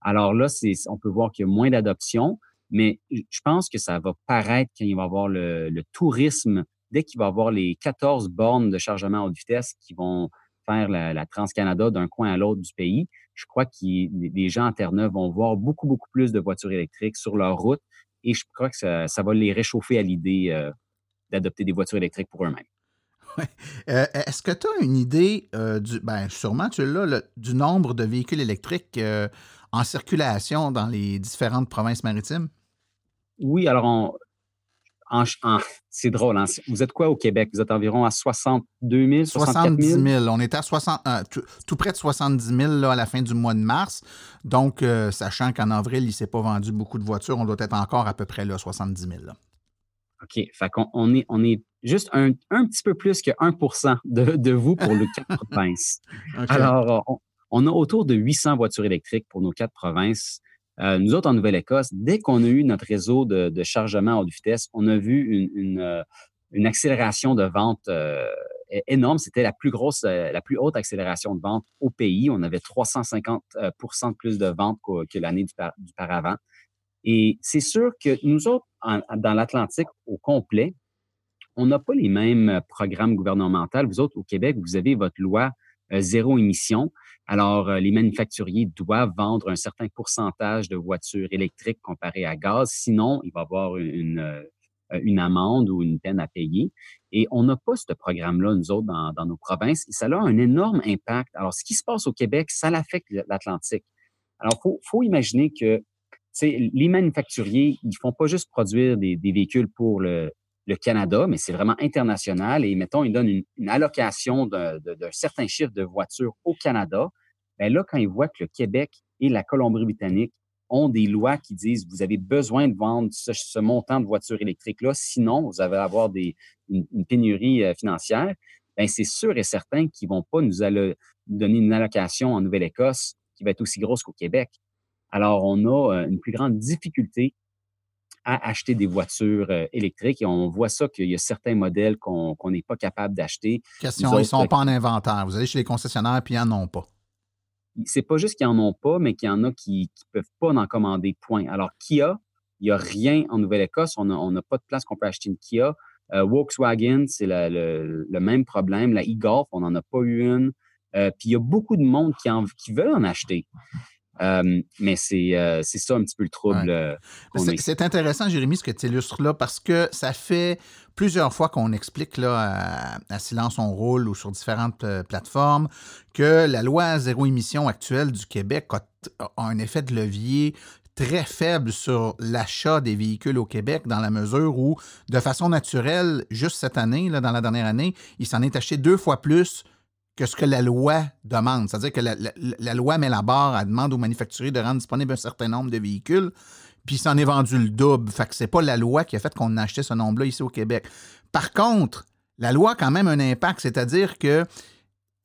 Alors là, on peut voir qu'il y a moins d'adoption, mais je pense que ça va paraître quand il va y avoir le, tourisme, dès qu'il va y avoir les 14 bornes de chargement à haute vitesse qui vont faire la, la Trans-Canada d'un coin à l'autre du pays, je crois que les gens à Terre-Neuve vont voir beaucoup, beaucoup plus de voitures électriques sur leur route et je crois que ça, va les réchauffer à l'idée euh, d'adopter des voitures électriques pour eux-mêmes. (laughs) Euh, est-ce que tu as une idée, euh, du, ben sûrement tu l'as, du nombre de véhicules électriques en circulation dans les différentes provinces maritimes? Oui, alors c'est drôle. Hein? Vous êtes quoi au Québec? Vous êtes environ à 62 000, 70 000. On était à 60, euh, tout, près de 70 000 là, à la fin du mois de mars. Donc, euh, sachant qu'en avril, il ne s'est pas vendu beaucoup de voitures, on doit être encore à peu près là, 70 000. OK. Fait qu'on on est, on est juste un, petit peu plus que 1 de, de vous pour les quatre (laughs) provinces. Alors, on, on, a autour de 800 voitures électriques pour nos quatre provinces. Euh, nous autres, en Nouvelle-Écosse, dès qu'on a eu notre réseau de, chargement à haute vitesse, on a vu une, euh, accélération de vente euh, énorme. C'était la plus grosse, la plus haute accélération de vente au pays. On avait 350% de plus de ventes que, l'année du. Et c'est sûr que nous autres, dans l'Atlantique au complet, on n'a pas les mêmes programmes gouvernementaux. Vous autres, au Québec, vous avez votre loi zéro émission. Alors, euh, les manufacturiers doivent vendre un certain pourcentage de voitures électriques comparé à gaz. Sinon, il va y avoir une, euh, une amende ou une peine à payer. Et on n'a pas ce programme-là, nous autres, dans, dans, nos provinces. Et ça a un énorme impact. Alors, ce qui se passe au Québec, ça l'affecte l'Atlantique. Alors, il faut, faut, imaginer que les manufacturiers, ils font pas juste produire des, des véhicules pour le, le Canada, mais c'est vraiment international. Et mettons, ils donnent une, allocation d'un certain chiffre de voitures au Canada. Bien là, quand ils voient que le Québec et la Colombie-Britannique ont des lois qui disent vous avez besoin de vendre ce, montant de voitures électriques-là, sinon vous allez avoir une, pénurie euh, financière, bien c'est sûr et certain qu'ils ne vont pas nous donner une allocation en Nouvelle-Écosse qui va être aussi grosse qu'au Québec. Alors, on a euh, une plus grande difficulté à acheter des voitures euh, électriques. Et on voit ça qu'il y a certains modèles qu'on n'est pas capable d'acheter. Question, ils ne sont pas en inventaire. Vous allez chez les concessionnaires puis ils n'en ont pas. C'est pas juste qu'ils n'en ont pas, mais qu'il y en a qui ne peuvent pas en commander, point. Alors, Kia, il n'y a rien en Nouvelle-Écosse. On n'a pas de place qu'on peut acheter une Kia. Euh, Volkswagen, c'est le, même problème. La e-Golf, on n'en a pas eu une. Euh, puis il y a beaucoup de monde qui, en, qui veulent en acheter. Euh, mais euh, c'est ça un petit peu le trouble. Euh, c'est intéressant, Jérémy, ce que tu illustres là, parce que ça fait plusieurs fois qu'on explique là, à, Silence on roule ou sur différentes plateformes que la loi zéro émission actuelle du Québec a, un effet de levier très faible sur l'achat des véhicules au Québec dans la mesure où, de façon naturelle, juste cette année, là, dans la dernière année, il s'en est acheté deux fois plus que ce que la loi demande. C'est-à-dire que la, loi met la barre, elle demande aux manufacturiers de rendre disponible un certain nombre de véhicules, puis s'en est vendu le double. Fait que c'est pas la loi qui a fait qu'on a acheté ce nombre-là ici au Québec. Par contre, la loi a quand même un impact, c'est-à-dire que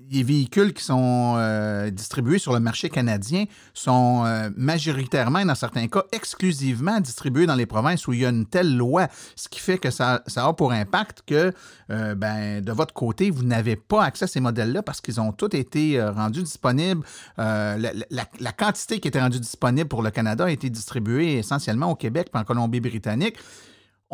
les véhicules qui sont euh, distribués sur le marché canadien sont euh, majoritairement, dans certains cas, exclusivement distribués dans les provinces où il y a une telle loi, ce qui fait que ça, a pour impact que euh, ben, de votre côté, vous n'avez pas accès à ces modèles-là parce qu'ils ont tous été rendus disponibles. La, la, quantité qui était rendue disponible pour le Canada a été distribuée essentiellement au Québec et en Colombie-Britannique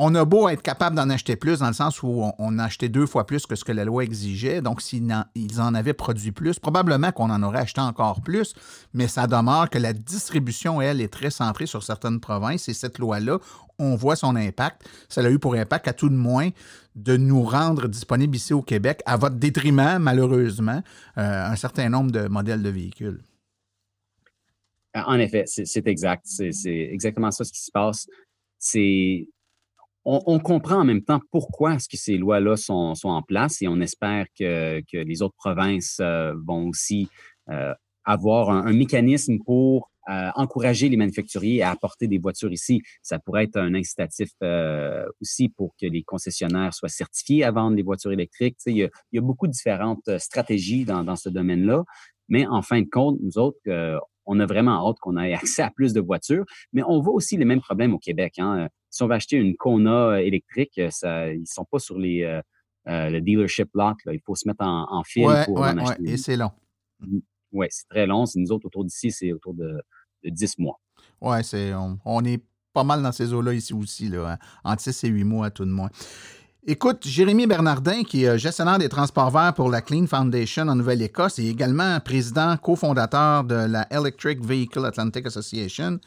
on a beau être capable d'en acheter plus, dans le sens où on, a acheté deux fois plus que ce que la loi exigeait. Donc, s'ils en, avaient produit plus, probablement qu'on en aurait acheté encore plus, mais ça demeure que la distribution, elle, est très centrée sur certaines provinces. Et cette loi-là, on voit son impact. Ça a eu pour impact, à tout de moins, de nous rendre disponibles ici au Québec, à votre détriment, malheureusement, euh, un certain nombre de modèles de véhicules. En effet, c'est exact. C'est exactement ça ce qui se passe. C'est on, comprend en même temps pourquoi est-ce que ces lois-là sont, en place et on espère que, les autres provinces euh, vont aussi euh, avoir un, mécanisme pour euh, encourager les manufacturiers à apporter des voitures ici. Ça pourrait être un incitatif aussi pour que les concessionnaires soient certifiés à vendre des voitures électriques. il, y a, beaucoup de différentes stratégies dans, dans ce domaine-là. Mais en fin de compte, nous autres, on a vraiment hâte qu'on ait accès à plus de voitures. Mais on voit aussi les mêmes problèmes au Québec. Hein si on va acheter une Kona euh, électrique, euh, ça, ils ne sont pas sur les, euh, le dealership lot. Il faut se mettre en, fil pour en acheter. et c'est long. Mmh. Oui, c'est très long. Nous autres, autour d'ici, c'est autour de, 10 mois. Oui, on, on, est pas mal dans ces eaux-là ici aussi, là, hein. entre 6 et 8 mois à tout de moins. Écoute, Jérémy Bernardin, qui est gestionnaire des transports verts pour la Clean Foundation en Nouvelle-Écosse et également président cofondateur de la Electric Vehicle Atlantic Association,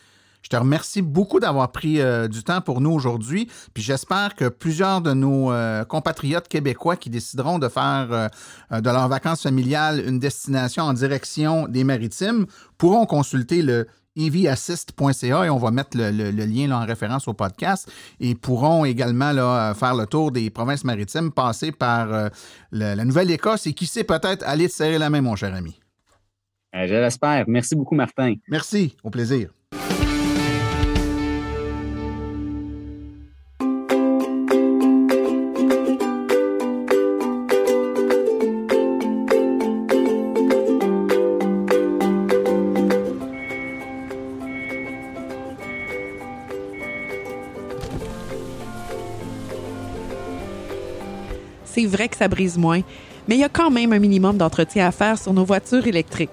je te remercie beaucoup d'avoir pris euh, du temps pour nous aujourd'hui. Puis j'espère que plusieurs de nos euh, compatriotes québécois qui décideront de faire euh, de leurs vacances familiales une destination en direction des maritimes pourront consulter le evassist.ca et on va mettre le, le- le lien là, en référence au podcast et pourront également là, euh, faire le tour des provinces maritimes, passer par euh, le- la Nouvelle-Écosse et qui sait peut-être aller te serrer la main, mon cher ami. Euh, je l'espère. Merci beaucoup, Martin. Merci, au plaisir. Que ça brise moins, mais il y a quand même un minimum d'entretien à faire sur nos voitures électriques.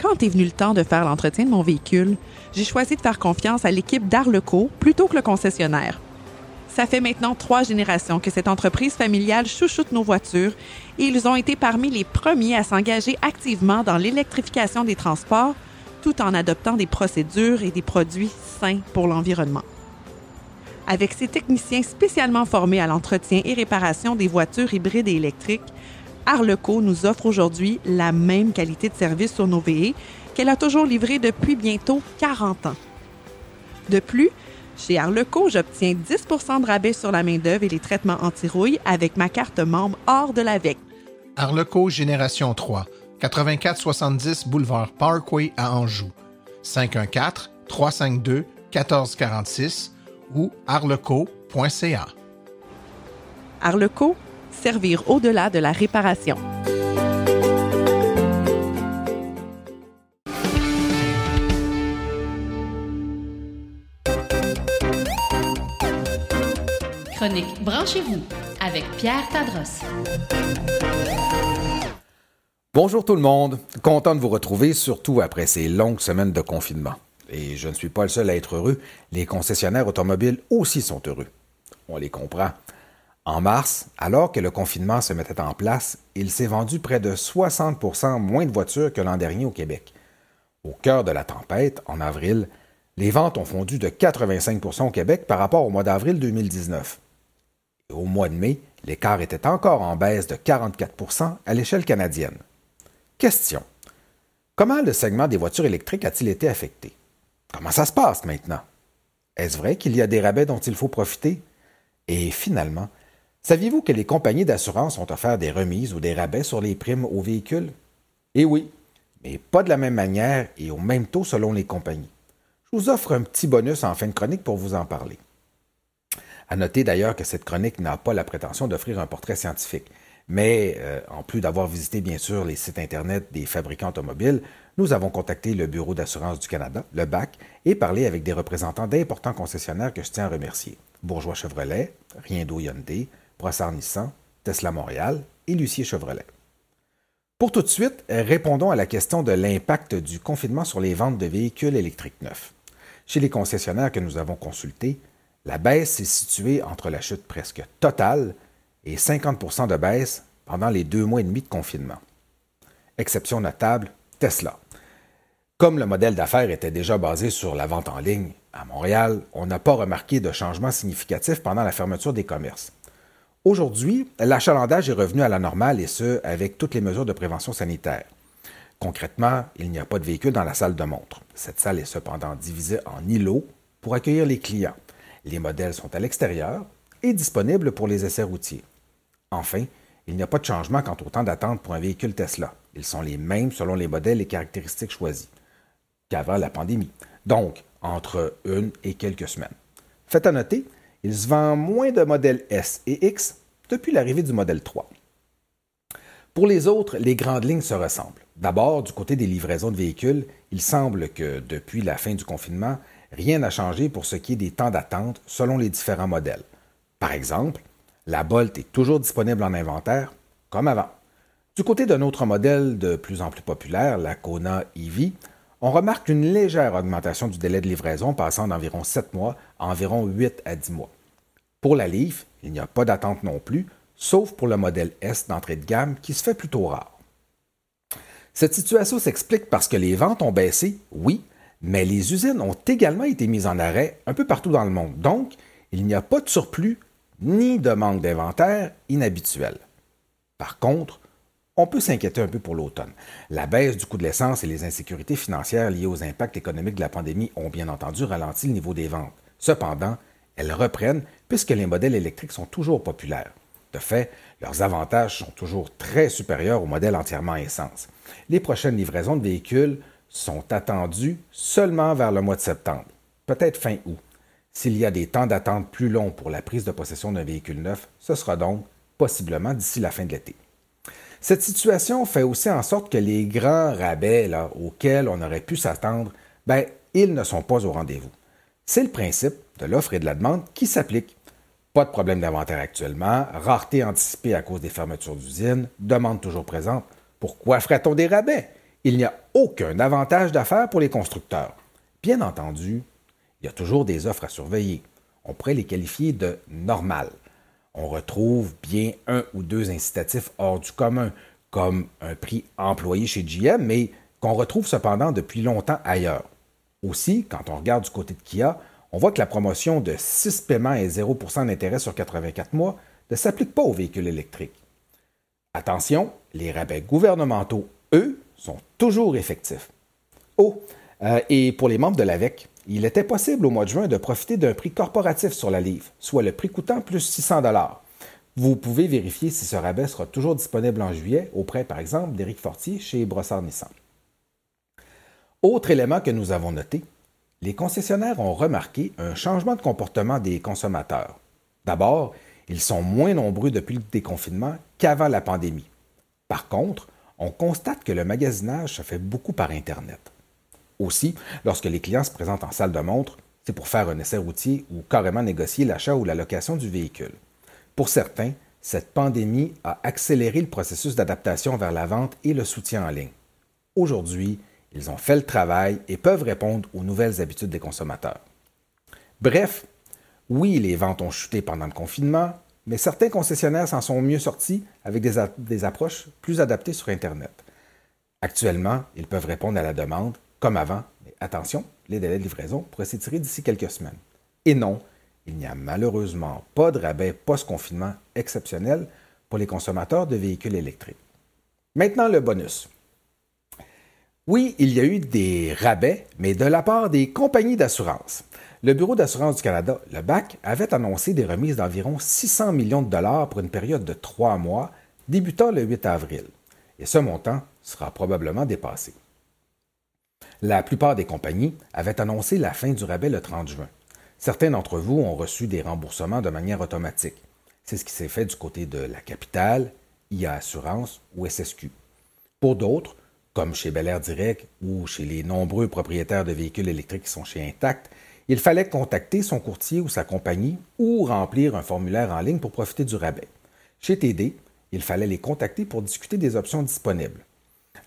Quand est venu le temps de faire l'entretien de mon véhicule, j'ai choisi de faire confiance à l'équipe d'Arleco plutôt que le concessionnaire. Ça fait maintenant trois générations que cette entreprise familiale chouchoute nos voitures et ils ont été parmi les premiers à s'engager activement dans l'électrification des transports tout en adoptant des procédures et des produits sains pour l'environnement. Avec ses techniciens spécialement formés à l'entretien et réparation des voitures hybrides et électriques, Arleco nous offre aujourd'hui la même qualité de service sur nos VE qu'elle a toujours livré depuis bientôt 40 ans. De plus, chez Arleco, j'obtiens 10% de rabais sur la main-d'œuvre et les traitements anti-rouille avec ma carte membre hors de l'AVEC. Arleco Génération 3, 8470 boulevard Parkway à Anjou. 514 352 1446 ou arleco.ca. Arleco, servir au-delà de la réparation. Chronique Branchez-vous avec Pierre Tadros. Bonjour tout le monde, content de vous retrouver, surtout après ces longues semaines de confinement. Et je ne suis pas le seul à être heureux, les concessionnaires automobiles aussi sont heureux. On les comprend. En mars, alors que le confinement se mettait en place, il s'est vendu près de 60% moins de voitures que l'an dernier au Québec. Au cœur de la tempête, en avril, les ventes ont fondu de 85% au Québec par rapport au mois d'avril 2019. Et au mois de mai, l'écart était encore en baisse de 44% à l'échelle canadienne. Question. Comment le segment des voitures électriques a-t-il été affecté? Comment ça se passe maintenant? Est-ce vrai qu'il y a des rabais dont il faut profiter? Et finalement, saviez-vous que les compagnies d'assurance ont offert des remises ou des rabais sur les primes aux véhicules? Eh oui, mais pas de la même manière et au même taux selon les compagnies. Je vous offre un petit bonus en fin de chronique pour vous en parler. À noter d'ailleurs que cette chronique n'a pas la prétention d'offrir un portrait scientifique. Mais euh, en plus d'avoir visité bien sûr les sites Internet des fabricants automobiles, nous avons contacté le Bureau d'assurance du Canada, le BAC, et parlé avec des représentants d'importants concessionnaires que je tiens à remercier. Bourgeois Chevrolet, Riendo Hyundai, Brossard Nissan, Tesla Montréal et Lucier Chevrolet. Pour tout de suite, répondons à la question de l'impact du confinement sur les ventes de véhicules électriques neufs. Chez les concessionnaires que nous avons consultés, la baisse s'est située entre la chute presque totale et 50% de baisse pendant les deux mois et demi de confinement. Exception notable, Tesla. Comme le modèle d'affaires était déjà basé sur la vente en ligne, à Montréal, on n'a pas remarqué de changement significatif pendant la fermeture des commerces. Aujourd'hui, l'achalandage est revenu à la normale et ce, avec toutes les mesures de prévention sanitaire. Concrètement, il n'y a pas de véhicule dans la salle de montre. Cette salle est cependant divisée en îlots pour accueillir les clients. Les modèles sont à l'extérieur et disponibles pour les essais routiers. Enfin, il n'y a pas de changement quant au temps d'attente pour un véhicule Tesla. Ils sont les mêmes selon les modèles et caractéristiques choisis qu'avant la pandémie, donc entre une et quelques semaines. Fait à noter, il se vend moins de modèles S et X depuis l'arrivée du modèle 3. Pour les autres, les grandes lignes se ressemblent. D'abord, du côté des livraisons de véhicules, il semble que depuis la fin du confinement, rien n'a changé pour ce qui est des temps d'attente selon les différents modèles. Par exemple, la Bolt est toujours disponible en inventaire, comme avant. Du côté d'un autre modèle de plus en plus populaire, la Kona EV, on remarque une légère augmentation du délai de livraison passant d'environ 7 mois à environ 8 à 10 mois. Pour la Leaf, il n'y a pas d'attente non plus, sauf pour le modèle S d'entrée de gamme qui se fait plutôt rare. Cette situation s'explique parce que les ventes ont baissé, oui, mais les usines ont également été mises en arrêt un peu partout dans le monde. Donc, il n'y a pas de surplus ni de manque d'inventaire inhabituel. Par contre, On peut s'inquiéter un peu pour l'automne. La baisse du coût de l'essence et les insécurités financières liées aux impacts économiques de la pandémie ont bien entendu ralenti le niveau des ventes. Cependant, elles reprennent puisque les modèles électriques sont toujours populaires. De fait, leurs avantages sont toujours très supérieurs aux modèles entièrement essence. Les prochaines livraisons de véhicules sont attendues seulement vers le mois de septembre, peut-être fin août. S'il y a des temps d'attente plus longs pour la prise de possession d'un véhicule neuf, ce sera donc possiblement d'ici la fin de l'été. Cette situation fait aussi en sorte que les grands rabais auxquels on aurait pu s'attendre, ben, ils ne sont pas au rendez-vous. C'est le principe de l'offre et de la demande qui s'applique. Pas de problème d'inventaire actuellement, rareté anticipée à cause des fermetures d'usines, demande toujours présente. Pourquoi ferait-on des rabais? Il n'y a aucun avantage d'affaires pour les constructeurs. Bien entendu, il y a toujours des offres à surveiller. On pourrait les qualifier de normales. On retrouve bien un ou deux incitatifs hors du commun, comme un prix employé chez GM, mais qu'on retrouve cependant depuis longtemps ailleurs. Aussi, quand on regarde du côté de Kia, on voit que la promotion de 6 paiements et 0% d'intérêt sur 84 mois ne s'applique pas aux véhicules électriques. Attention, les rabais gouvernementaux, eux, sont toujours effectifs. Oh, euh, et pour les membres de l'AVEC, il était possible au mois de juin de profiter d'un prix corporatif sur la livre, soit le prix coûtant plus 600 Vous pouvez vérifier si ce rabais sera toujours disponible en juillet auprès, par exemple, d'Éric Fortier chez Brossard Nissan. Autre élément que nous avons noté, les concessionnaires ont remarqué un changement de comportement des consommateurs. D'abord, ils sont moins nombreux depuis le déconfinement qu'avant la pandémie. Par contre, on constate que le magasinage se fait beaucoup par Internet. Aussi, lorsque les clients se présentent en salle de montre, c'est pour faire un essai routier ou carrément négocier l'achat ou la location du véhicule. Pour certains, cette pandémie a accéléré le processus d'adaptation vers la vente et le soutien en ligne. Aujourd'hui, ils ont fait le travail et peuvent répondre aux nouvelles habitudes des consommateurs. Bref, oui, les ventes ont chuté pendant le confinement, mais certains concessionnaires s'en sont mieux sortis avec des, approches plus adaptées sur Internet. Actuellement, ils peuvent répondre à la demande comme avant, mais attention, les délais de livraison pourraient s'étirer d'ici quelques semaines. Et non, il n'y a malheureusement pas de rabais post-confinement exceptionnel pour les consommateurs de véhicules électriques. Maintenant, le bonus. Oui, il y a eu des rabais, mais de la part des compagnies d'assurance. Le Bureau d'assurance du Canada, le BAC, avait annoncé des remises d'environ 600 millions de dollars pour une période de trois mois, débutant le 8 avril. Et ce montant sera probablement dépassé. La plupart des compagnies avaient annoncé la fin du rabais le 30 juin. Certains d'entre vous ont reçu des remboursements de manière automatique. C'est ce qui s'est fait du côté de la Capitale, IA Assurance ou SSQ. Pour d'autres, comme chez Bel Air Direct ou chez les nombreux propriétaires de véhicules électriques qui sont chez Intact, il fallait contacter son courtier ou sa compagnie ou remplir un formulaire en ligne pour profiter du rabais. Chez TD, il fallait les contacter pour discuter des options disponibles.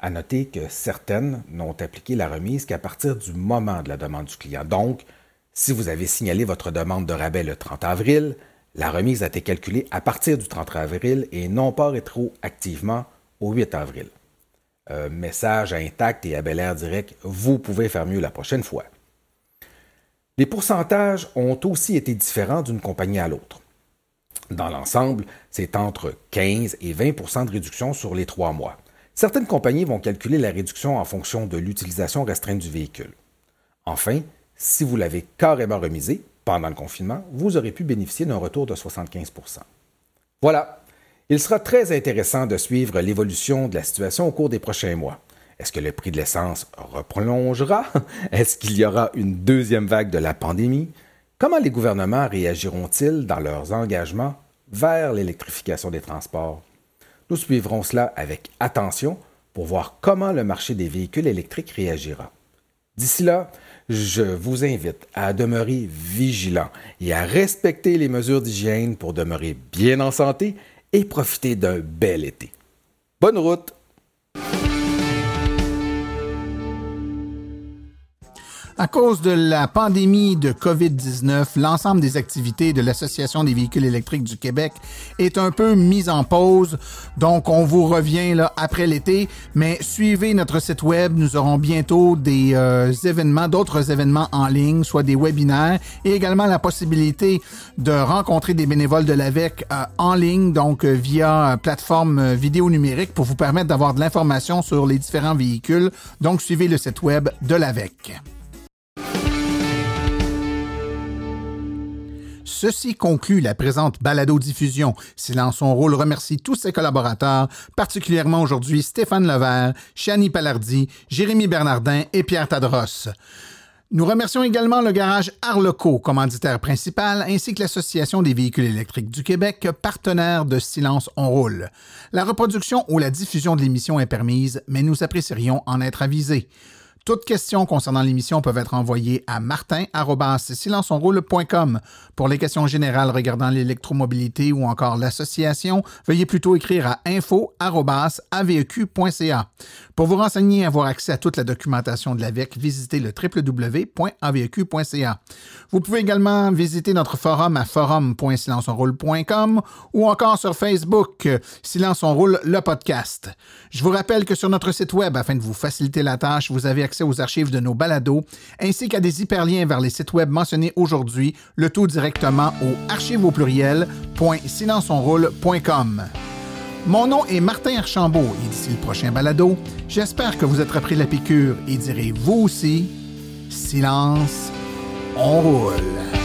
À noter que certaines n'ont appliqué la remise qu'à partir du moment de la demande du client. Donc, si vous avez signalé votre demande de rabais le 30 avril, la remise a été calculée à partir du 30 avril et non pas rétroactivement au 8 avril. Euh, message Intact et à Bel Air Direct, vous pouvez faire mieux la prochaine fois. Les pourcentages ont aussi été différents d'une compagnie à l'autre. Dans l'ensemble, c'est entre 15 et 20% de réduction sur les trois mois. Certaines compagnies vont calculer la réduction en fonction de l'utilisation restreinte du véhicule. Enfin, si vous l'avez carrément remisé pendant le confinement, vous aurez pu bénéficier d'un retour de 75% Voilà, il sera très intéressant de suivre l'évolution de la situation au cours des prochains mois. Est-ce que le prix de l'essence reprolongera? (laughs) Est-ce qu'il y aura une deuxième vague de la pandémie? Comment les gouvernements réagiront-ils dans leurs engagements vers l'électrification des transports? Nous suivrons cela avec attention pour voir comment le marché des véhicules électriques réagira. D'ici là, je vous invite à demeurer vigilant et à respecter les mesures d'hygiène pour demeurer bien en santé et profiter d'un bel été. Bonne route! À cause de la pandémie de COVID-19, l'ensemble des activités de l'Association des véhicules électriques du Québec est un peu mise en pause. Donc, on vous revient là après l'été, mais suivez notre site web. Nous aurons bientôt des euh, événements, d'autres événements en ligne, soit des webinaires et également la possibilité de rencontrer des bénévoles de l'AVEC euh, en ligne, donc euh, via plateforme vidéo numérique pour vous permettre d'avoir de l'information sur les différents véhicules. Donc, suivez le site web de l'AVEC. Ceci conclut la présente balado-diffusion. Silence son rôle remercie tous ses collaborateurs, particulièrement aujourd'hui Stéphane Levert, Chani Palardi, Jérémy Bernardin et Pierre Tadros. Nous remercions également le garage Arleco, commanditaire principal, ainsi que l'Association des véhicules électriques du Québec, partenaire de Silence on roule. La reproduction ou la diffusion de l'émission est permise, mais nous apprécierions en être avisés. Toutes questions concernant l'émission peuvent être envoyées à martin.silenceonroule.com. Pour les questions générales regardant l'électromobilité ou encore l'association, veuillez plutôt écrire à info.aveq.ca. Pour vous renseigner et avoir accès à toute la documentation de l'AVEC, visitez le www.aveq.ca. Vous pouvez également visiter notre forum à forum.silenceonroule.com ou encore sur Facebook, Silence on roule, le podcast. Je vous rappelle que sur notre site web, afin de vous faciliter la tâche, vous avez accès aux archives de nos balados ainsi qu'à des hyperliens vers les sites web mentionnés aujourd'hui, le tout directement au archive. Mon nom est Martin Archambault et d'ici le prochain balado, j'espère que vous êtes repris la piqûre et direz vous aussi, silence, on roule.